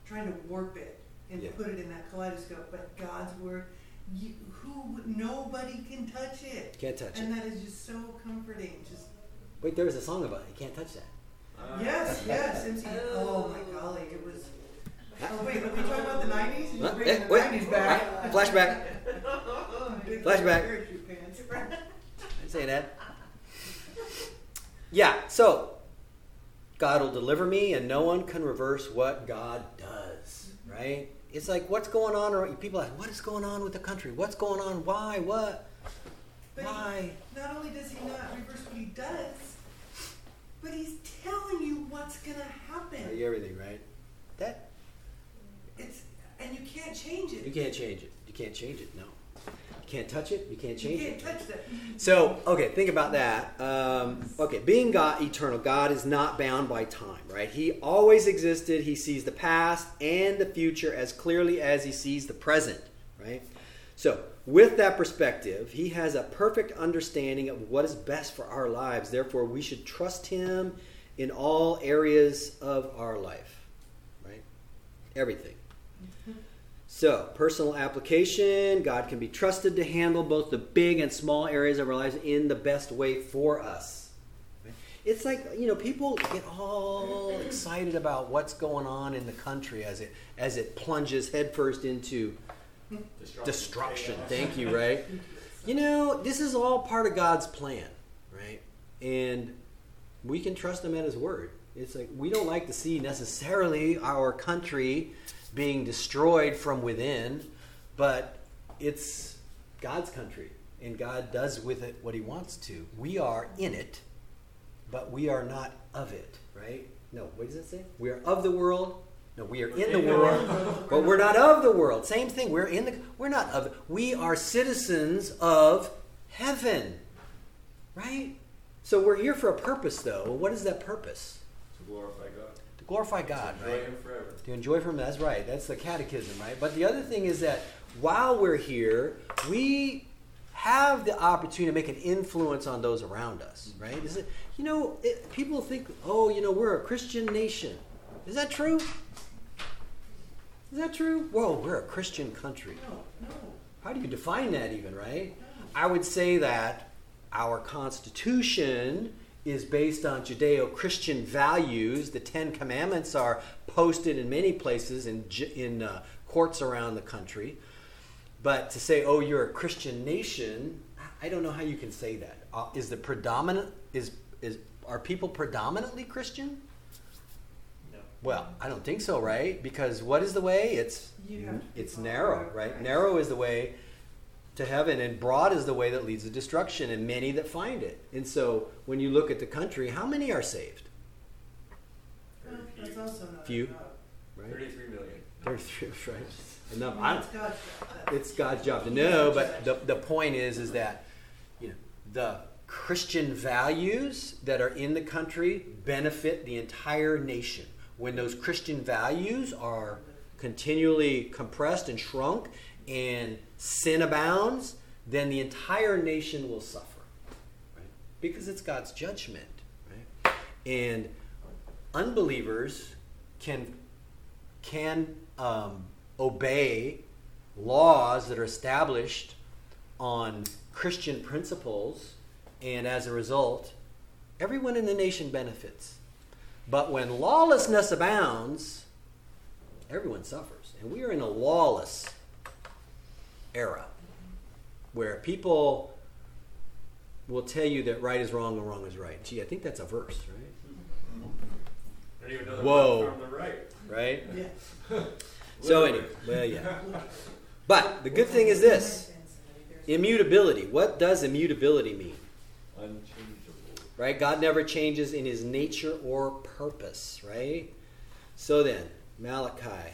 S4: trying to warp it and
S1: Yeah.
S4: put it in that kaleidoscope. But God's word, you, who nobody can touch it,
S1: Can't touch
S4: and
S1: it.
S4: And that is just so comforting. Just
S1: Wait, there was a song about it. You can't touch that.
S2: Uh,
S4: yes, yes. MC, oh my golly, it was. Oh wait, are we talking about the nineties? You're bringing
S1: Eh,
S4: the
S1: wait.
S4: nineties back.
S1: Flashback. Flashback.
S4: parachute pants.
S1: I say that. Yeah, so God will deliver me, and no one can reverse what God does, right? It's like, what's going on? Or people ask, what is going on with the country? What's going on? Why? What?
S4: But he-
S1: Why?
S4: not only does he not reverse what he does, but he's telling you what's gonna happen.
S1: Everything, right? That
S4: It's and you can't change it.
S1: you can't change it. You can't change it. No, you can't touch it. You can't
S4: You
S1: change
S4: can't
S1: it.
S4: touch that.
S1: So, okay, think about that. Um, okay, being God, eternal, God is not bound by time, right? He always existed. He sees the past and the future as clearly as he sees the present, right? So, with that perspective, he has a perfect understanding of what is best for our lives. Therefore, we should trust him in all areas of our life, right? Everything. So, personal application God can be trusted to handle both the big and small areas of our lives in the best way for us. It's like, you know, people get all excited about what's going on in the country as it as it plunges headfirst into
S2: Destruction.
S1: destruction. Thank you, right? You know, this is all part of God's plan, right? And we can trust him at his word. It's like we don't like to see necessarily our country being destroyed from within, but it's God's country and God does with it what he wants to. We are in it, but we are not of it, right? No, what does it say? We are of the world. No, we are in the world, but we're not of the world. Same thing. We're in the we're not of we are citizens of heaven. Right? So we're here for a purpose though. What is that purpose?
S2: To glorify God.
S1: To glorify God,
S2: to enjoy
S1: right?
S2: Him forever.
S1: To enjoy from that's right. That's the catechism, right? But the other thing is that while we're here, we have the opportunity to make an influence on those around us, right? Is it you know, it, people think, "Oh, you know, we're a Christian nation." Is that true? Is that true? Whoa, we're a Christian country.
S4: No, no.
S1: How do you define that, even, right? No. I would say that our Constitution is based on Judeo Christian values. The Ten Commandments are posted in many places in, in uh, courts around the country. But to say, oh, you're a Christian nation, I don't know how you can say that. Uh, is the predominant, is, is, are people predominantly Christian?
S6: No.
S1: Well, I don't think so, right? Because what is the way? It's
S4: You have to
S1: it's narrow, right? Narrow is the way to heaven, and broad is the way that leads to destruction, and many that find it. And so, when you look at the country, how many are saved?
S4: Well, that's also not
S1: Few.
S4: enough.
S1: Right?
S2: 33 million.
S1: There's right. Enough.
S4: Well,
S1: I'm,
S4: it's God's job.
S1: it's God's job to know, but the, the point is, is that you know the Christian values that are in the country benefit the entire nation. When those Christian values are continually compressed and shrunk, and sin abounds, then the entire nation will suffer, right? Because it's God's judgment, right? And unbelievers can can um, obey laws that are established on Christian principles, and as a result, everyone in the nation benefits. But when lawlessness abounds, everyone suffers. And we are in a lawless era where people will tell you that right is wrong and wrong is right. Gee, I think that's a verse, right?
S2: I don't even know the
S1: Whoa.
S2: from the right.
S1: Right?
S4: Yeah.
S1: So anyway, well, yeah. But the good thing is this immutability. What does immutability mean?
S2: Unchangeable.
S1: Right? God never changes in his nature or purpose, right? So then, Malachi.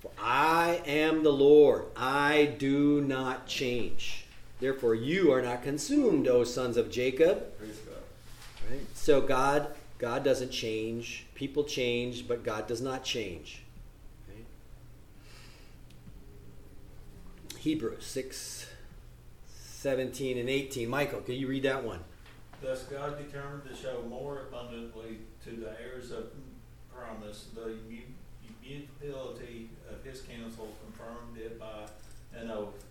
S1: For I am the Lord, I do not change. Therefore, you are not consumed, O sons of Jacob.
S2: Praise God.
S1: Right? So God, God doesn't change. People change, but God does not change. Right? Hebrews 6, 17 and 18. Michael, can you read that one?
S6: Thus God determined to show more abundantly to the heirs of promise the immu- immutability of his counsel confirmed it by an oath,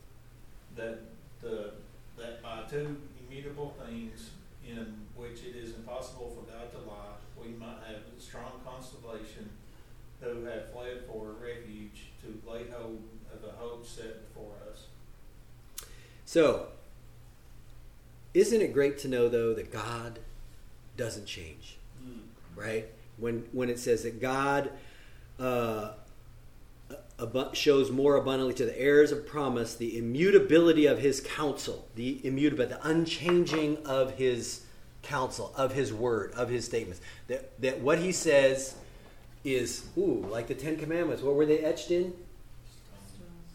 S6: that the, that by two immutable things in which it is impossible for God to lie, we might have a strong consolation who have fled for refuge to lay hold of the hope set before us.
S1: So, isn't it great to know though that God doesn't change, right? When when it says that God uh, shows more abundantly to the heirs of promise the immutability of His counsel, the immutable, the unchanging of His counsel, of His word, of His statements. That that what He says is ooh like the Ten Commandments. What were they etched in?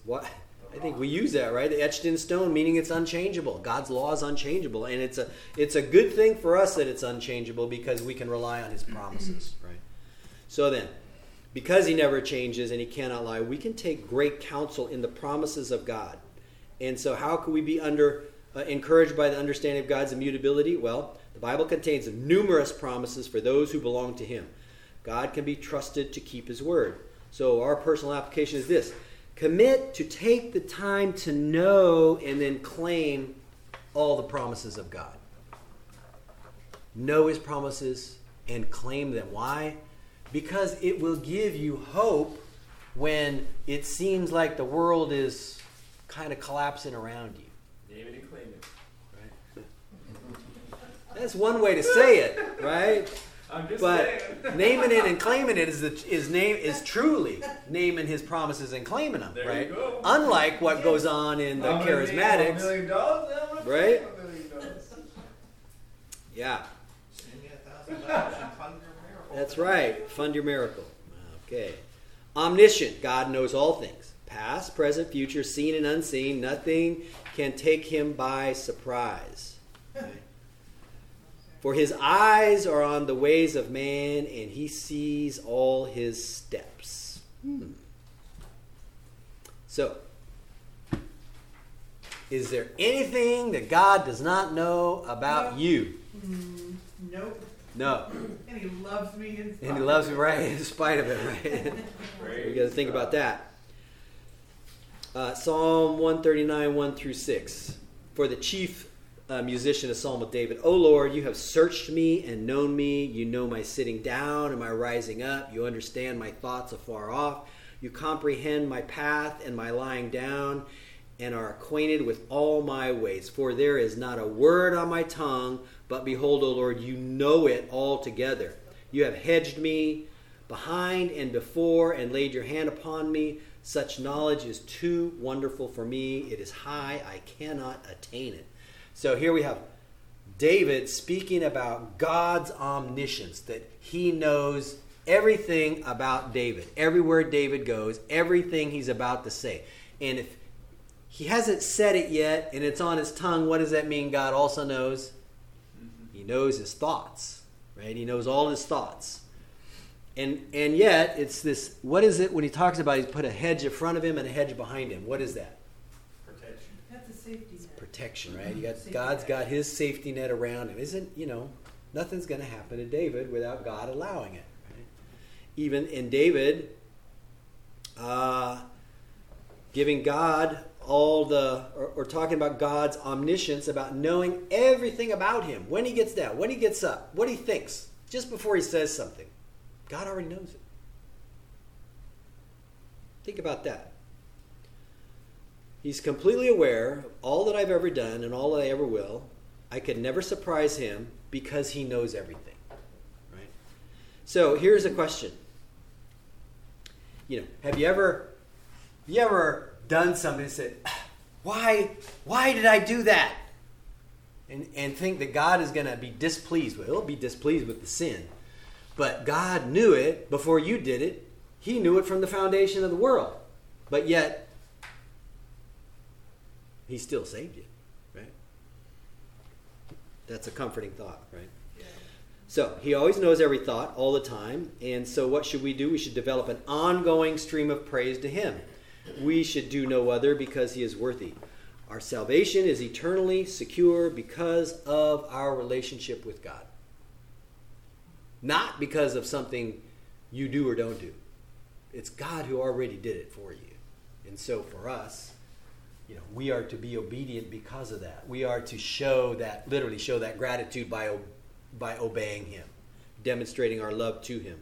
S1: What? I think we use that, right? Etched in stone, meaning it's unchangeable. God's law is unchangeable, and it's a it's a good thing for us that it's unchangeable because we can rely on His promises, right? So then, because He never changes and He cannot lie, we can take great counsel in the promises of God. And so, how can we be under uh, encouraged by the understanding of God's immutability? Well, the Bible contains numerous promises for those who belong to Him. God can be trusted to keep His word. So, our personal application is this commit to take the time to know and then claim all the promises of God. Know His promises and claim them. Why? Because it will give you hope when it seems like the world is kind of collapsing around you.
S2: Name it and claim it.
S1: Right? That's one way to say it, right?
S2: I'm just
S1: But
S2: saying.
S1: naming it and claiming it is the is name is truly naming his promises and claiming them,
S2: There
S1: right?
S2: you go.
S1: Unlike what goes on in the
S2: I'm gonna name a
S1: charismatics,
S2: million dollars, and I'm gonna
S1: Right?
S2: a million dollars.
S1: yeah, that's right. Fund your miracle. Okay, omniscient. God knows all things, past, present, future, seen and unseen. Nothing can take him by surprise. Okay? For his eyes are on the ways of man, and he sees all his steps. Hmm. So, is there anything that God does not know about
S4: No.
S1: you?
S4: Mm, nope.
S1: No.
S4: And he loves me in spite
S1: And he loves me right in spite of it, right? we got to think about that. Uh, Psalm 139, 1 through 6. For the chief uh, musician, a psalm of David. O Lord, you have searched me and known me. You know my sitting down and my rising up. You understand my thoughts afar off. You comprehend my path and my lying down and are acquainted with all my ways. For there is not a word on my tongue, but behold, O Lord, you know it altogether. You have hedged me behind and before and laid your hand upon me. Such knowledge is too wonderful for me. It is high, I cannot attain it. So here we have David speaking about God's omniscience, that he knows everything about David. Everywhere David goes, everything he's about to say. And if he hasn't said it yet and it's on his tongue, what does that mean God also knows? He knows his thoughts, right? He knows all his thoughts. And and yet it's this what is it when he talks about he's put a hedge in front of him and a hedge behind him? What is that?
S6: Protection.
S4: That's a safety net.
S1: protection, right? You got
S4: Safety
S1: God's
S4: net.
S1: got His safety net around him. Isn't you know nothing's going to happen to David without God allowing it. Right? Even in David, uh, giving God all the or, or talking about God's omniscience, about knowing everything about him, when he gets down, when he gets up, what he thinks, just before he says something. God already knows it. Think about that. He's completely aware of all that I've ever done and all that I ever will. I could never surprise him because he knows everything. Right? So here's a question. You know, have you ever you ever done something and said, Why why did I do that? And and think that God is gonna be displeased with it. He'll be displeased with the sin. But God knew it before you did it. He knew it from the foundation of the world. But yet he still saved you, right? That's a comforting thought, right? So he always knows every thought all the time. And so what should we do? We should develop an ongoing stream of praise to him. We should do no other because he is worthy. Our salvation is eternally secure because of our relationship with God. Not because of something you do or don't do. It's God who already did it for you. And so for us, you know, we are to be obedient because of that. We are to show that, literally show that gratitude by, by obeying Him, demonstrating our love to Him.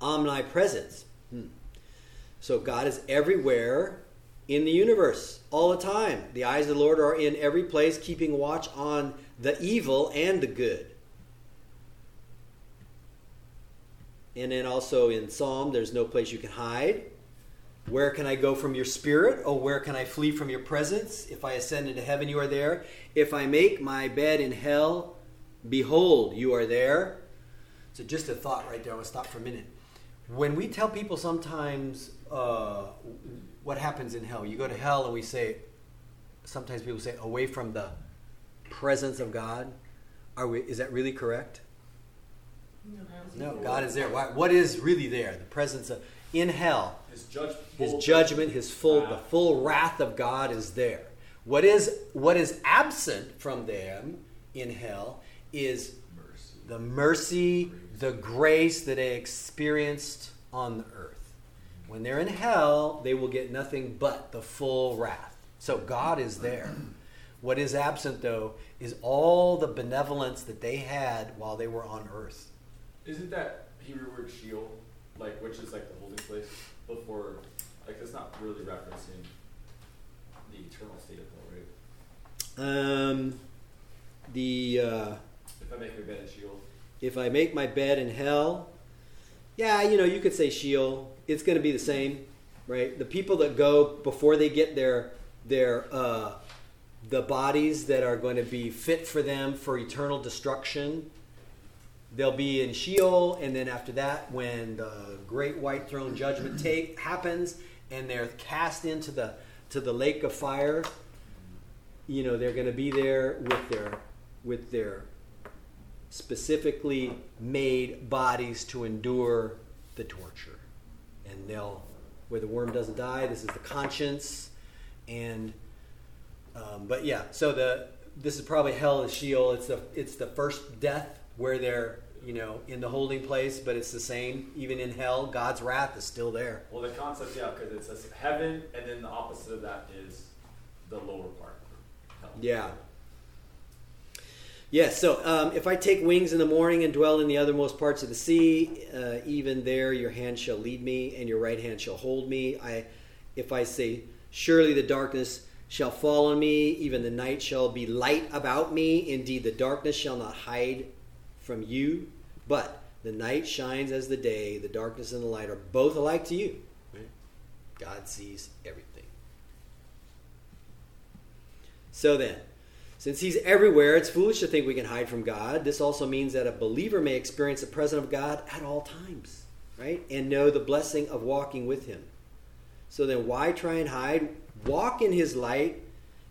S1: Omnipresence. So God is everywhere in the universe all the time. The eyes of the Lord are in every place, keeping watch on the evil and the good. And then also in Psalm, there's no place you can hide. Where can I go from your spirit? Oh, where can I flee from your presence? If I ascend into heaven, you are there. If I make my bed in hell, behold, you are there. So just a thought right there. I want to stop for a minute. When we tell people sometimes uh, what happens in hell, you go to hell and we say, sometimes people say, away from the presence of God. Are we, is that really correct? No, God is there. Why, what is really there? The presence of in hell.
S2: His judgment.
S1: His judgment, his full, the full wrath of God is there. What is what is absent from them in hell is
S2: mercy.
S1: the mercy, the grace that they experienced on the earth. When they're in hell, they will get nothing but the full wrath. So God is there. What is absent, though, is all the benevolence that they had while they were on earth.
S2: Isn't that Hebrew word Sheol, like which is like the holding place before? Like it's not really referencing the eternal state of hell, right?
S1: Um, the uh,
S2: If I make my bed in Sheol,
S1: if I make my bed in hell, yeah, you know, you could say Sheol. It's going to be the same, right? The people that go before they get their their uh, the bodies that are going to be fit for them for eternal destruction. They'll be in Sheol, and then after that, when the great white throne judgment take happens, and they're cast into the to the lake of fire, you know, they're going to be there with their with their specifically made bodies to endure the torture. And they'll, where the worm doesn't die, this is the conscience. And, um, but yeah, so the, this is probably hell is Sheol. It's the, it's the first death where they're, you know, in the holding place, but it's the same. Even in hell, God's wrath is still there.
S2: well, the concept, yeah, because it says heaven, and then the opposite of that is the lower part, hell.
S1: Yeah. Yes, so um, if I take wings in the morning and dwell in the othermost parts of the sea, uh, even there your hand shall lead me, and your right hand shall hold me. I, if I say, surely the darkness shall fall on me, even the night shall be light about me. Indeed, the darkness shall not hide from you, but the night shines as the day. The darkness and the light are both alike to you. God sees everything. So then, since he's everywhere, it's foolish to think we can hide from God. This also means that a believer may experience the presence of God at all times, right? And know the blessing of walking with him. So then, why try and hide? Walk in his light,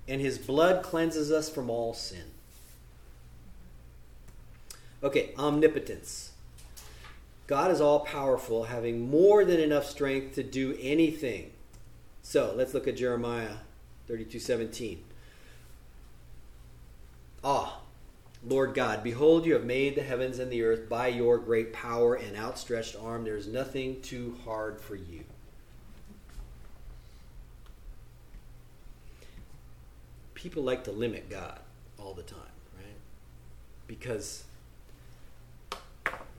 S1: and his blood cleanses us from all sin. Okay, omnipotence. God is all powerful, having more than enough strength to do anything. So let's look at Jeremiah 32 17. Ah, Lord God, behold, you have made the heavens and the earth by your great power and outstretched arm. There is nothing too hard for you. People like to limit God all the time, right? Because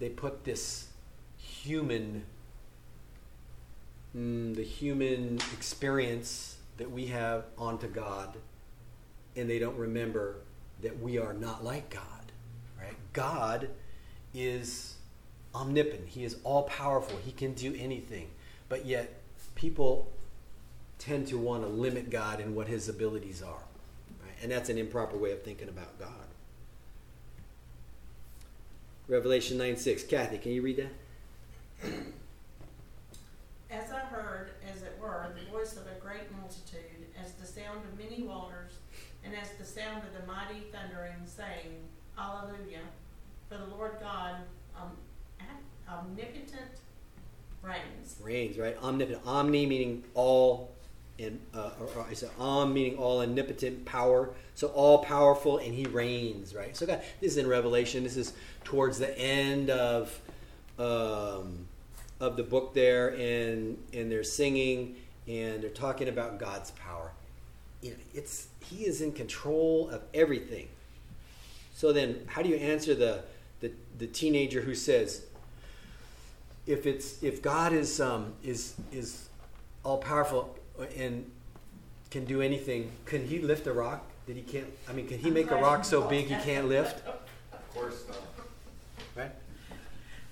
S1: they put this human, mm, the human experience that we have onto God, and they don't remember that we are not like God, right? God is omnipotent. He is all powerful. He can do anything. But yet people tend to want to limit God and what his abilities are. Right? And that's an improper way of thinking about God. Revelation 9 6. Kathy, can you read that?
S7: As I heard, as it were, the voice of a great multitude, as the sound of many waters, and as the sound of the mighty thundering, saying, Alleluia, for the Lord God um, omnipotent reigns.
S1: Reigns, right? Omnipotent. Omni meaning all and uh, or, or I said Om meaning all omnipotent power, so all powerful, and He reigns, right? So God, this is in Revelation. This is towards the end of um, of the book there, and and they're singing and they're talking about God's power. You know, it's He is in control of everything. So then, how do you answer the the, the teenager who says, if it's if God is um, is is all powerful and can do anything, can He lift a rock that He can't? I mean, can He make a rock so big He can't lift?
S2: Of course not.
S1: Right?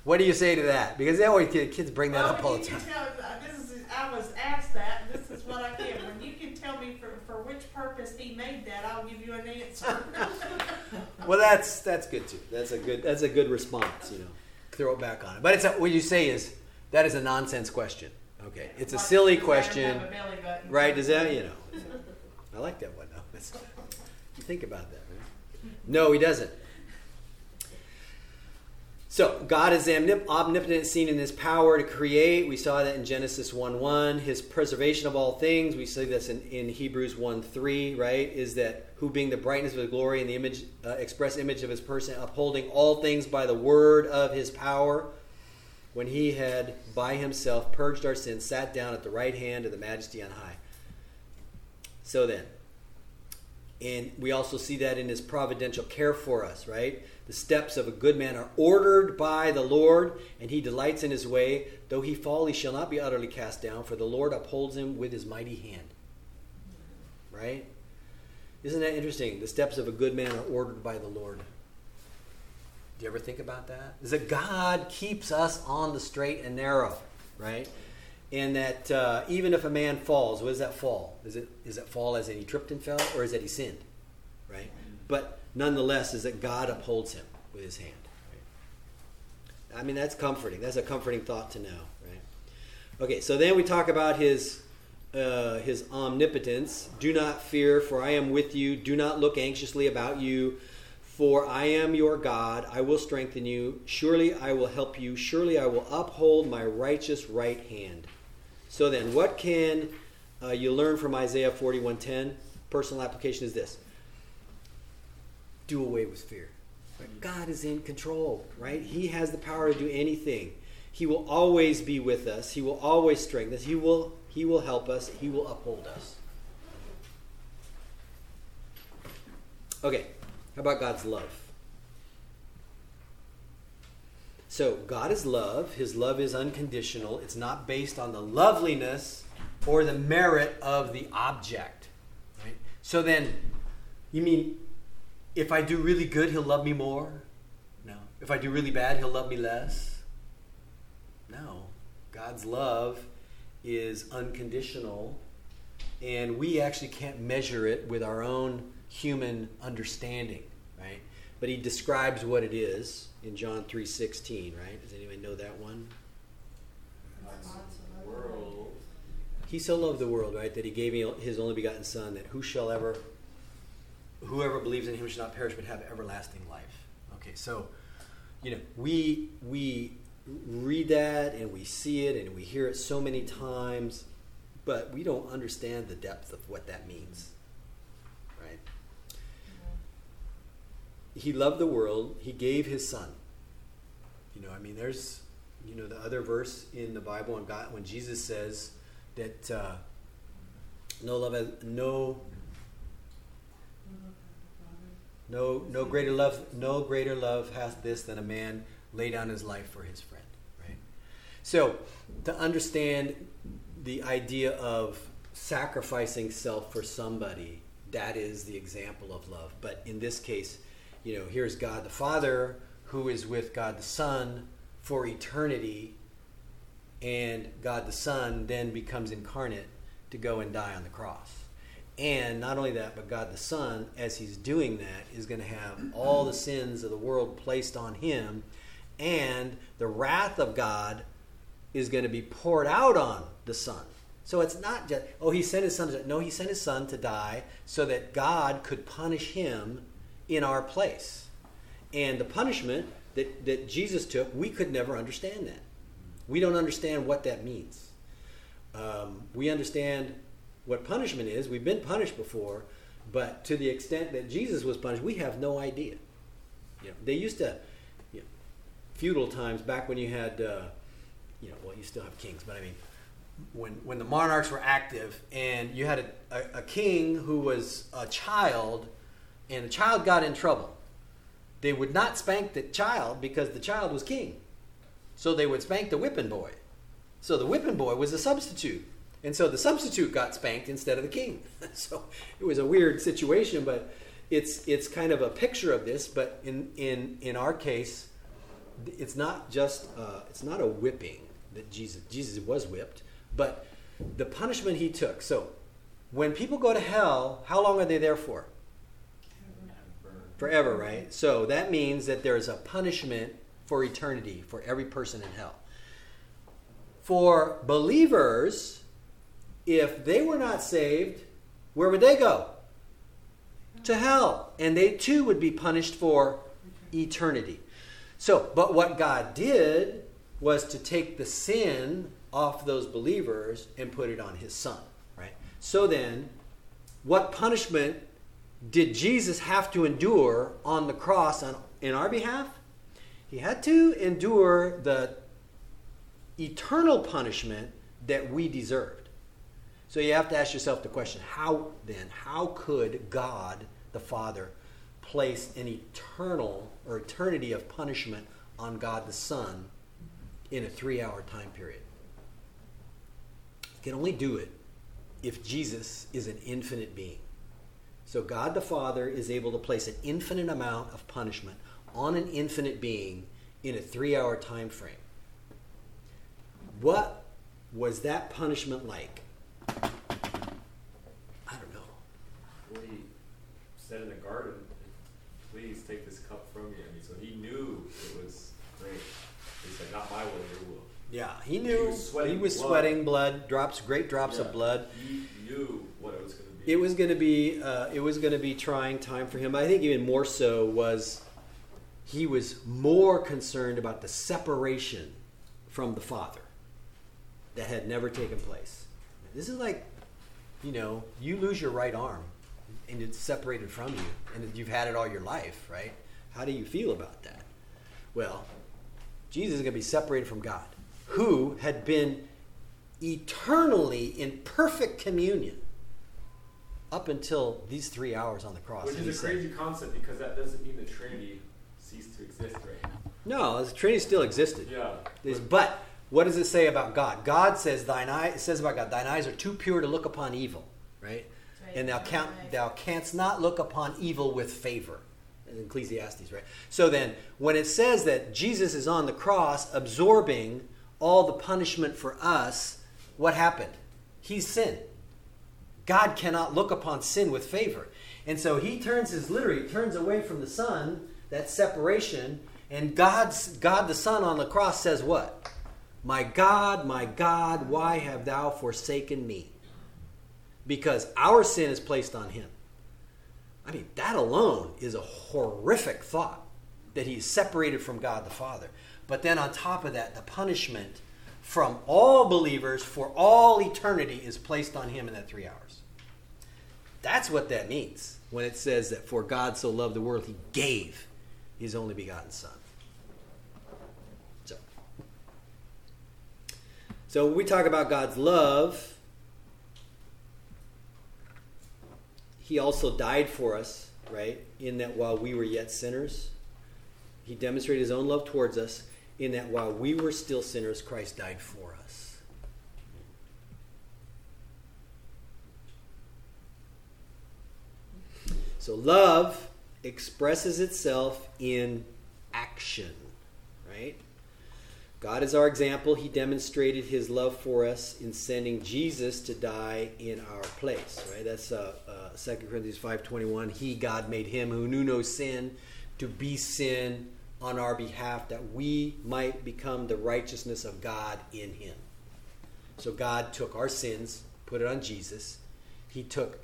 S1: What do you say to that? Because they always kids bring that
S7: Well,
S1: up all the time.
S7: tell- this is, I was asked that, and this is what I get. When you can tell me for, for which purpose he made that, I'll give you an answer.
S1: Well, that's that's good too. That's a good that's a good response. You know, throw it back on it. But it's a, what you say is that is a nonsense question. Okay, it's a
S7: Like,
S1: silly question, right? Does that you know? I like that one. though. You think about that, right? No, he doesn't. So God is omnipotent, seen in His power to create. We saw that in Genesis one one. His preservation of all things. We see this in, in Hebrews one three. Right? Is that who being the brightness of His glory and the image, uh, express image of His person, upholding all things by the word of His power. When He had by Himself purged our sins, sat down at the right hand of the Majesty on high. So then, and we also see that in his providential care for us, right? The steps of a good man are ordered by the Lord, and he delights in his way. Though he fall, he shall not be utterly cast down, for the Lord upholds him with his mighty hand. Right? Isn't that interesting? The steps of a good man are ordered by the Lord. Do you ever think about that? Is that God keeps us on the straight and narrow, right? And that uh, even if a man falls, what is that fall? Is it is it fall as in he tripped and fell, or is it he sinned, right? But nonetheless, is that God upholds him with His hand. Right? I mean, that's comforting. That's a comforting thought to know, right? Okay, so then we talk about His uh, His omnipotence. Do not fear, for I am with you. Do not look anxiously about you. For I am your God, I will strengthen you. Surely I will help you. Surely I will uphold my righteous right hand. So then, what can uh, you learn from Isaiah 41:10? Personal application is this: do away with fear. Right? God is in control, right? He has the power to do anything. He will always be with us. He will always strengthen us. He will he will help us. He will uphold us. Okay, how about God's love? So, God is love. His love is unconditional. It's not based on the loveliness or the merit of the object. Right? So then, you mean if I do really good, he'll love me more? No. If I do really bad, he'll love me less? No. God's love is unconditional, and we actually can't measure it with our own human understanding? But he describes what it is in John 3:16, right? Does anyone know that one? He so loved the world, right, that he gave his only begotten son that who shall ever whoever believes in him shall not perish but have everlasting life. Okay, so you know, we we read that and we see it and we hear it so many times, but we don't understand the depth of what that means. Right? He loved the world, he gave his son. You know, I mean there's you know the other verse in the Bible when God when Jesus says that uh, no love has, no no no greater love no greater love has this than a man lay down his life for his friend right so to understand the idea of sacrificing self for somebody that is the example of love but in this case you know here's god the father who is with god the son for eternity and god the son then becomes incarnate to go and die on the cross and not only that, but God the Son, as He's doing that, is going to have all the sins of the world placed on Him, and the wrath of God is going to be poured out on the Son. So it's not just, oh, He sent His Son to No, He sent His Son to die so that God could punish Him in our place. And the punishment that, that Jesus took, we could never understand that. We don't understand what that means. Um, we understand what punishment is. We've been punished before, but to the extent that Jesus was punished, we have no idea. Know, they used to, you know, feudal times back when you had, uh, you know, well, you still have kings, but I mean, when when the monarchs were active and you had a, a, a king who was a child, and the child got in trouble, they would not spank the child because the child was king. So they would spank the whipping boy. So the whipping boy was a substitute. And so the substitute got spanked instead of the king. so it was a weird situation, but it's it's kind of a picture of this. But in in in our case, it's not just uh, it's not a whipping that Jesus Jesus was whipped, but the punishment he took. So when people go to hell, how long are they there for? Forever, right? So that means that there is a punishment for eternity for every person in hell. For believers, if they were not saved, where would they go? To hell. And they too would be punished for eternity. So, but what God did was to take the sin off those believers and put it on his son, right? So then, what punishment did Jesus have to endure on the cross on, in our behalf? He had to endure the eternal punishment that we deserved. So you have to ask yourself the question how then, how could God the Father place an eternal or eternity of punishment on God the Son in a three hour time period? He can only do it if Jesus is an infinite being. So God the Father is able to place an infinite amount of punishment on an infinite being in a three hour time frame. What was that punishment like? I don't know.
S2: Well, he said in the garden, "Please take this cup from me." I mean, so he knew it was great. He said, "Not my will, your will."
S1: Yeah, he knew.
S2: He was sweating
S1: he was
S2: blood.
S1: sweating blood, drops, great drops
S2: Yeah.
S1: of blood.
S2: He knew what it was going to be.
S1: It was going to be. Uh, it was going to be trying time for him. I think even more so was he was more concerned about the separation from the Father that had never taken place. This is like, you know, you lose your right arm and it's separated from you, and you've had it all your life, right? How do you feel about that? Well, Jesus is going to be separated from God, who had been eternally in perfect communion up until these three hours on the cross.
S2: Which is a
S1: said-
S2: crazy concept because that doesn't mean the Trinity ceased to exist, right? Now.
S1: No, the Trinity still existed.
S2: Yeah. But-
S1: But what does it say about God? God says, "Thine eye." It says about God, "Thine eyes are too pure to look upon evil." Right?
S7: Right.
S1: And thou count,
S7: Right.
S1: thou canst not look upon evil with favor. In Ecclesiastes, right? So then, when it says that Jesus is on the cross absorbing all the punishment for us, what happened? He's sin. God cannot look upon sin with favor. And so he turns his literally turns away from the Son, that separation, and God's God the Son on the cross says what? My God, my God, why have thou forsaken me? Because our sin is placed on him. I mean, that alone is a horrific thought that he's separated from God the Father. But then on top of that, the punishment from all believers for all eternity is placed on him in that three hours. That's what that means when it says that for God so loved the world, he gave his only begotten Son. So, so when we talk about God's love, he also died for us, right? In that while we were yet sinners, he demonstrated his own love towards us, in that while we were still sinners, Christ died for us. So love expresses itself in action, right? God is our example. He demonstrated his love for us in sending Jesus to die in our place, right? That's uh, uh, 2 Corinthians 5.21. He, God, made him who knew no sin to be sin on our behalf that we might become the righteousness of God in him. So God took our sins, put it on Jesus. He took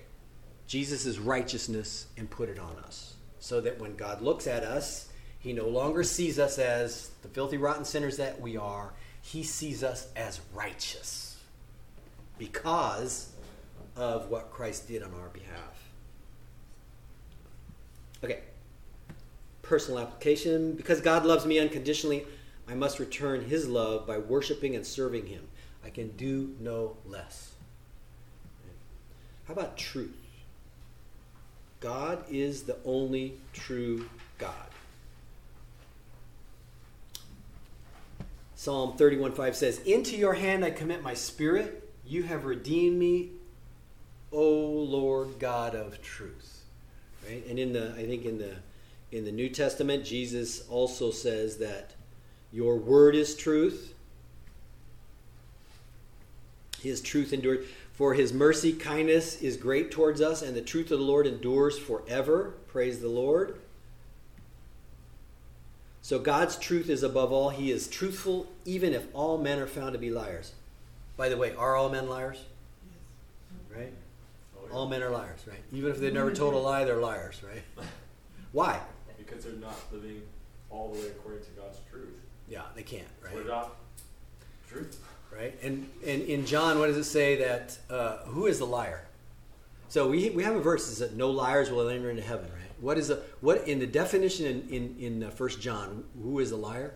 S1: Jesus' righteousness and put it on us. So that when God looks at us, he no longer sees us as the filthy, rotten sinners that we are. He sees us as righteous. Because of what Christ did on our behalf. Okay. Personal application. Because God loves me unconditionally, I must return his love by worshiping and serving him. I can do no less. How about truth? God is the only true God. Psalm 31 5 says, Into your hand I commit my spirit. You have redeemed me, O Lord God of truth. Right? And in the I think in the in the New Testament, Jesus also says that your word is truth. His truth endures. For his mercy, kindness is great towards us, and the truth of the Lord endures forever. Praise the Lord. So God's truth is above all. He is truthful, even if all men are found to be liars. By the way, are all men liars? Right?
S2: Oh, yeah.
S1: All men are liars, right? Even if they've never told a lie, they're liars, right? Why?
S2: Because they're not living all the way according to God's truth.
S1: Yeah, they can't, right?
S2: We're not truth.
S1: right? And, and in John, what does it say that uh, who is the liar? So we, we have a verse that says no liars will enter into heaven, right? What is a what in the definition in in, in uh, First John? Who is a liar?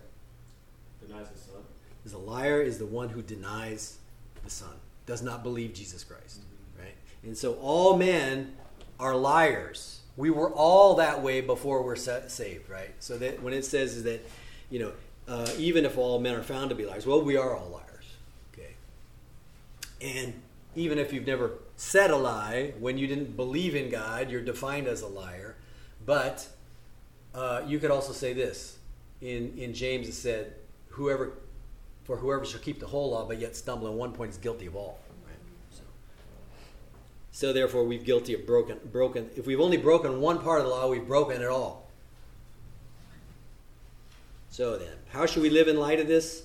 S2: Denies his son.
S1: Is a liar is the one who denies the Son, does not believe Jesus Christ, right? And so all men are liars. We were all that way before we're saved, right? So that when it says is that, you know, uh, even if all men are found to be liars, well, we are all liars, okay? And even if you've never said a lie, when you didn't believe in God, you're defined as a liar. But uh, you could also say this in in James it said, "Whoever for whoever shall keep the whole law, but yet stumble in one point is guilty of all." So therefore, we've guilty of broken broken. If we've only broken one part of the law, we've broken it all. So then, how should we live in light of this?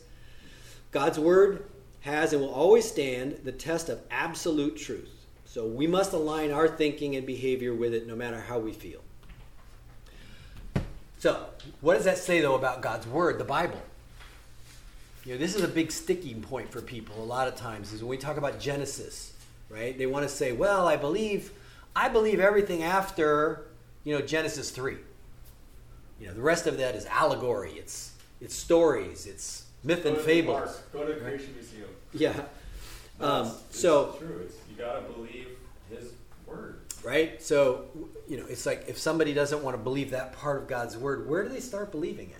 S1: God's word has and will always stand the test of absolute truth. So we must align our thinking and behavior with it no matter how we feel. So, what does that say though about God's word, the Bible? You know, this is a big sticking point for people a lot of times is when we talk about Genesis, right? They want to say, "Well, I believe I believe everything after, you know, Genesis 3." You know, the rest of that is allegory. It's it's stories, it's myth and
S2: to
S1: fables.
S2: Go to the Creation Museum.
S1: Yeah. Um,
S2: it's- it's
S1: so
S2: true. It's, you gotta believe His word.
S1: right? So, you know, it's like if somebody doesn't want to believe that part of God's word, where do they start believing it?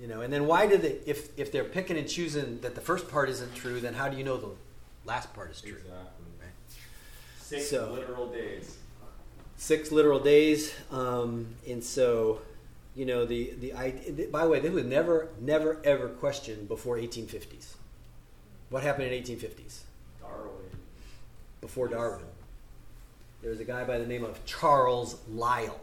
S1: You know, and then why do they if if they're picking and choosing that the first part isn't true, then how do you know the last part is true?
S2: Exactly. Six
S1: So-
S2: literal days.
S1: Six literal days, um, and so, you know, the the I. By the way, they would never, never, ever question before 1850s. What happened in 1850s?
S2: Darwin.
S1: before Darwin. There was a guy by the name of Charles Lyell,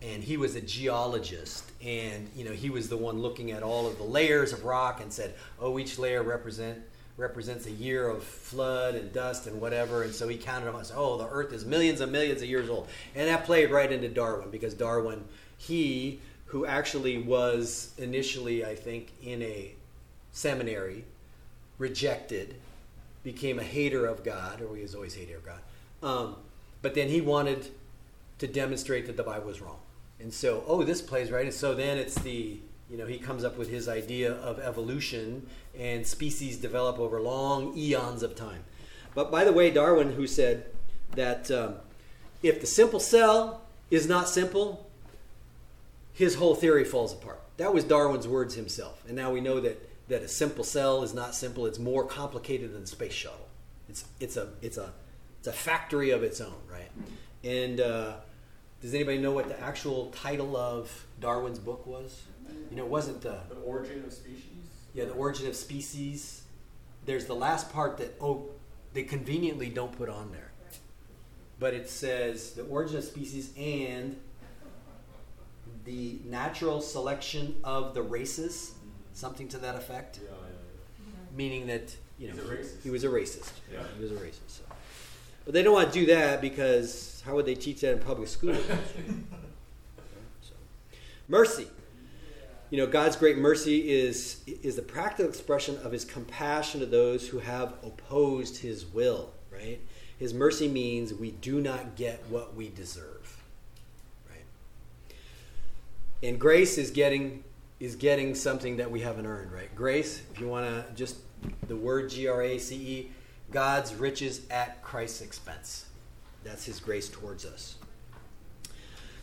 S1: and he was a geologist, and you know he was the one looking at all of the layers of rock and said, "Oh, each layer represent represents a year of flood and dust and whatever." And so he counted them and said, "Oh, the Earth is millions and millions of years old," and that played right into Darwin because Darwin, he who actually was initially, I think, in a seminary, rejected became a hater of God, or he was always a hater of God. Um, but then he wanted to demonstrate that the Bible was wrong. And so, oh, this plays right. And so then it's the, you know, he comes up with his idea of evolution and species develop over long eons of time. But by the way, Darwin, who said that um, if the simple cell is not simple, his whole theory falls apart. That was Darwin's words himself. And now we know that, that a simple cell is not simple, it's more complicated than the space shuttle. It's, it's, a, it's, a, it's a factory of its own, right? And uh, does anybody know what the actual title of Darwin's book was? You know, it wasn't the,
S2: The origin of species.
S1: yeah, the origin of species. There's the last part that, oh, they conveniently don't put on there. But it says the origin of species and the natural selection of the races, mm-hmm. something to that effect,
S2: Yeah, yeah,
S1: meaning that you know
S2: He's a racist.
S1: he was a racist.
S2: Yeah.
S1: he was a racist. So. But they don't want to do that because how would they teach that in public school? so. Mercy. You know, God's great mercy is is the practical expression of His compassion to those who have opposed His will. Right? His mercy means we do not get what we deserve. Right? And grace is getting is getting something that we haven't earned, right? Grace, if you want to just the word G R A C E, God's riches at Christ's expense. That's his grace towards us.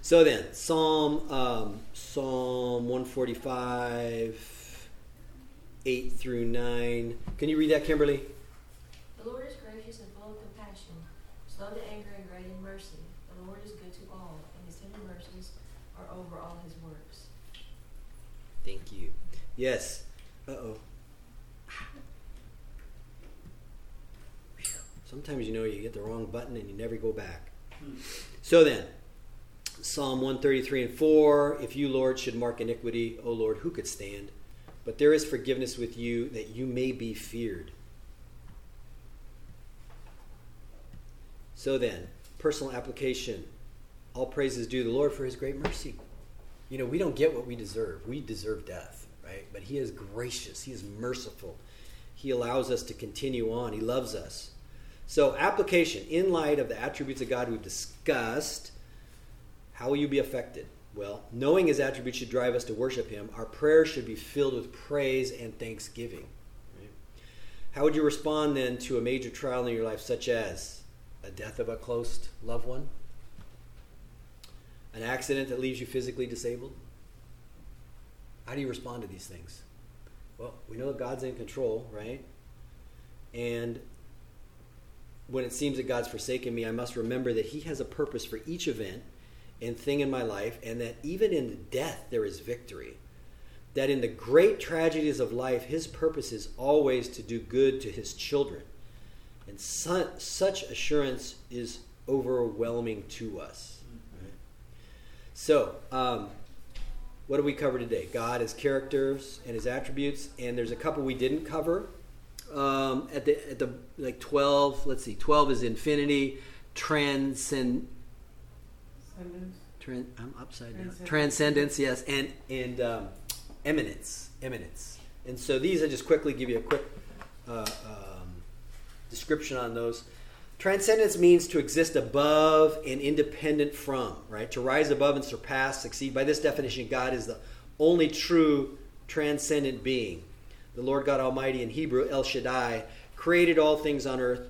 S1: So then, Psalm um, Psalm 145, 8 through 9. Can you read that, Kimberly?
S3: The Lord is gracious and full of compassion, slow to anger and great in mercy. The Lord is good to all, and his tender mercies are over all his works.
S1: Thank you. Yes. Uh oh. Sometimes you know you get the wrong button and you never go back. Hmm. So then, Psalm 133 and 4 If you, Lord, should mark iniquity, O Lord, who could stand? But there is forgiveness with you that you may be feared. So then, personal application. All praises due the Lord for his great mercy. You know, we don't get what we deserve. We deserve death, right? But he is gracious, he is merciful. He allows us to continue on. He loves us. So, application in light of the attributes of God we've discussed, how will you be affected? Well, knowing his attributes should drive us to worship him. Our prayers should be filled with praise and thanksgiving. Right? How would you respond then to a major trial in your life, such as a death of a close loved one? An accident that leaves you physically disabled? How do you respond to these things? Well, we know that God's in control, right? And when it seems that God's forsaken me, I must remember that He has a purpose for each event and thing in my life, and that even in death there is victory. That in the great tragedies of life, His purpose is always to do good to His children. And su- such assurance is overwhelming to us. Right? So, um, what do we cover today? God, His characters, and His attributes. And there's a couple we didn't cover. Um, at the at the like twelve, let's see, twelve is infinity, transcend.
S4: Sentence.
S1: Tran, I'm upside down.
S4: Transcendence.
S1: Transcendence, yes, and and um, immanence, immanence. And so these, I just quickly give you a quick uh, um, description on those. Transcendence means to exist above and independent from, right? To rise above and surpass, succeed. By this definition, God is the only true transcendent being. The Lord God Almighty in Hebrew, El Shaddai, created all things on earth,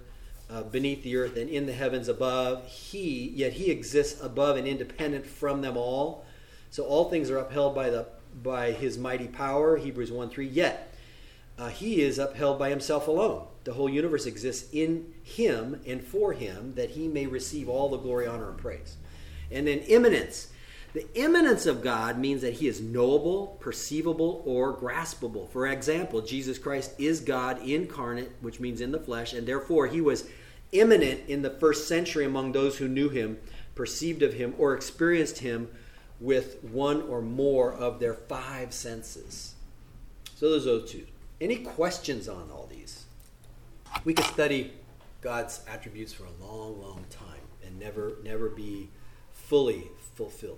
S1: uh, beneath the earth, and in the heavens above. He, yet He exists above and independent from them all. So all things are upheld by the by His mighty power. Hebrews one three. Yet uh, He is upheld by Himself alone. The whole universe exists in Him and for Him, that He may receive all the glory, honor, and praise. And then immanence. The immanence of God means that he is knowable, perceivable, or graspable. For example, Jesus Christ is God incarnate, which means in the flesh, and therefore he was immanent in the first century among those who knew him, perceived of him, or experienced him with one or more of their five senses. So those are two. Any questions on all these? We could study God's attributes for a long, long time and never, never be fully fulfilled.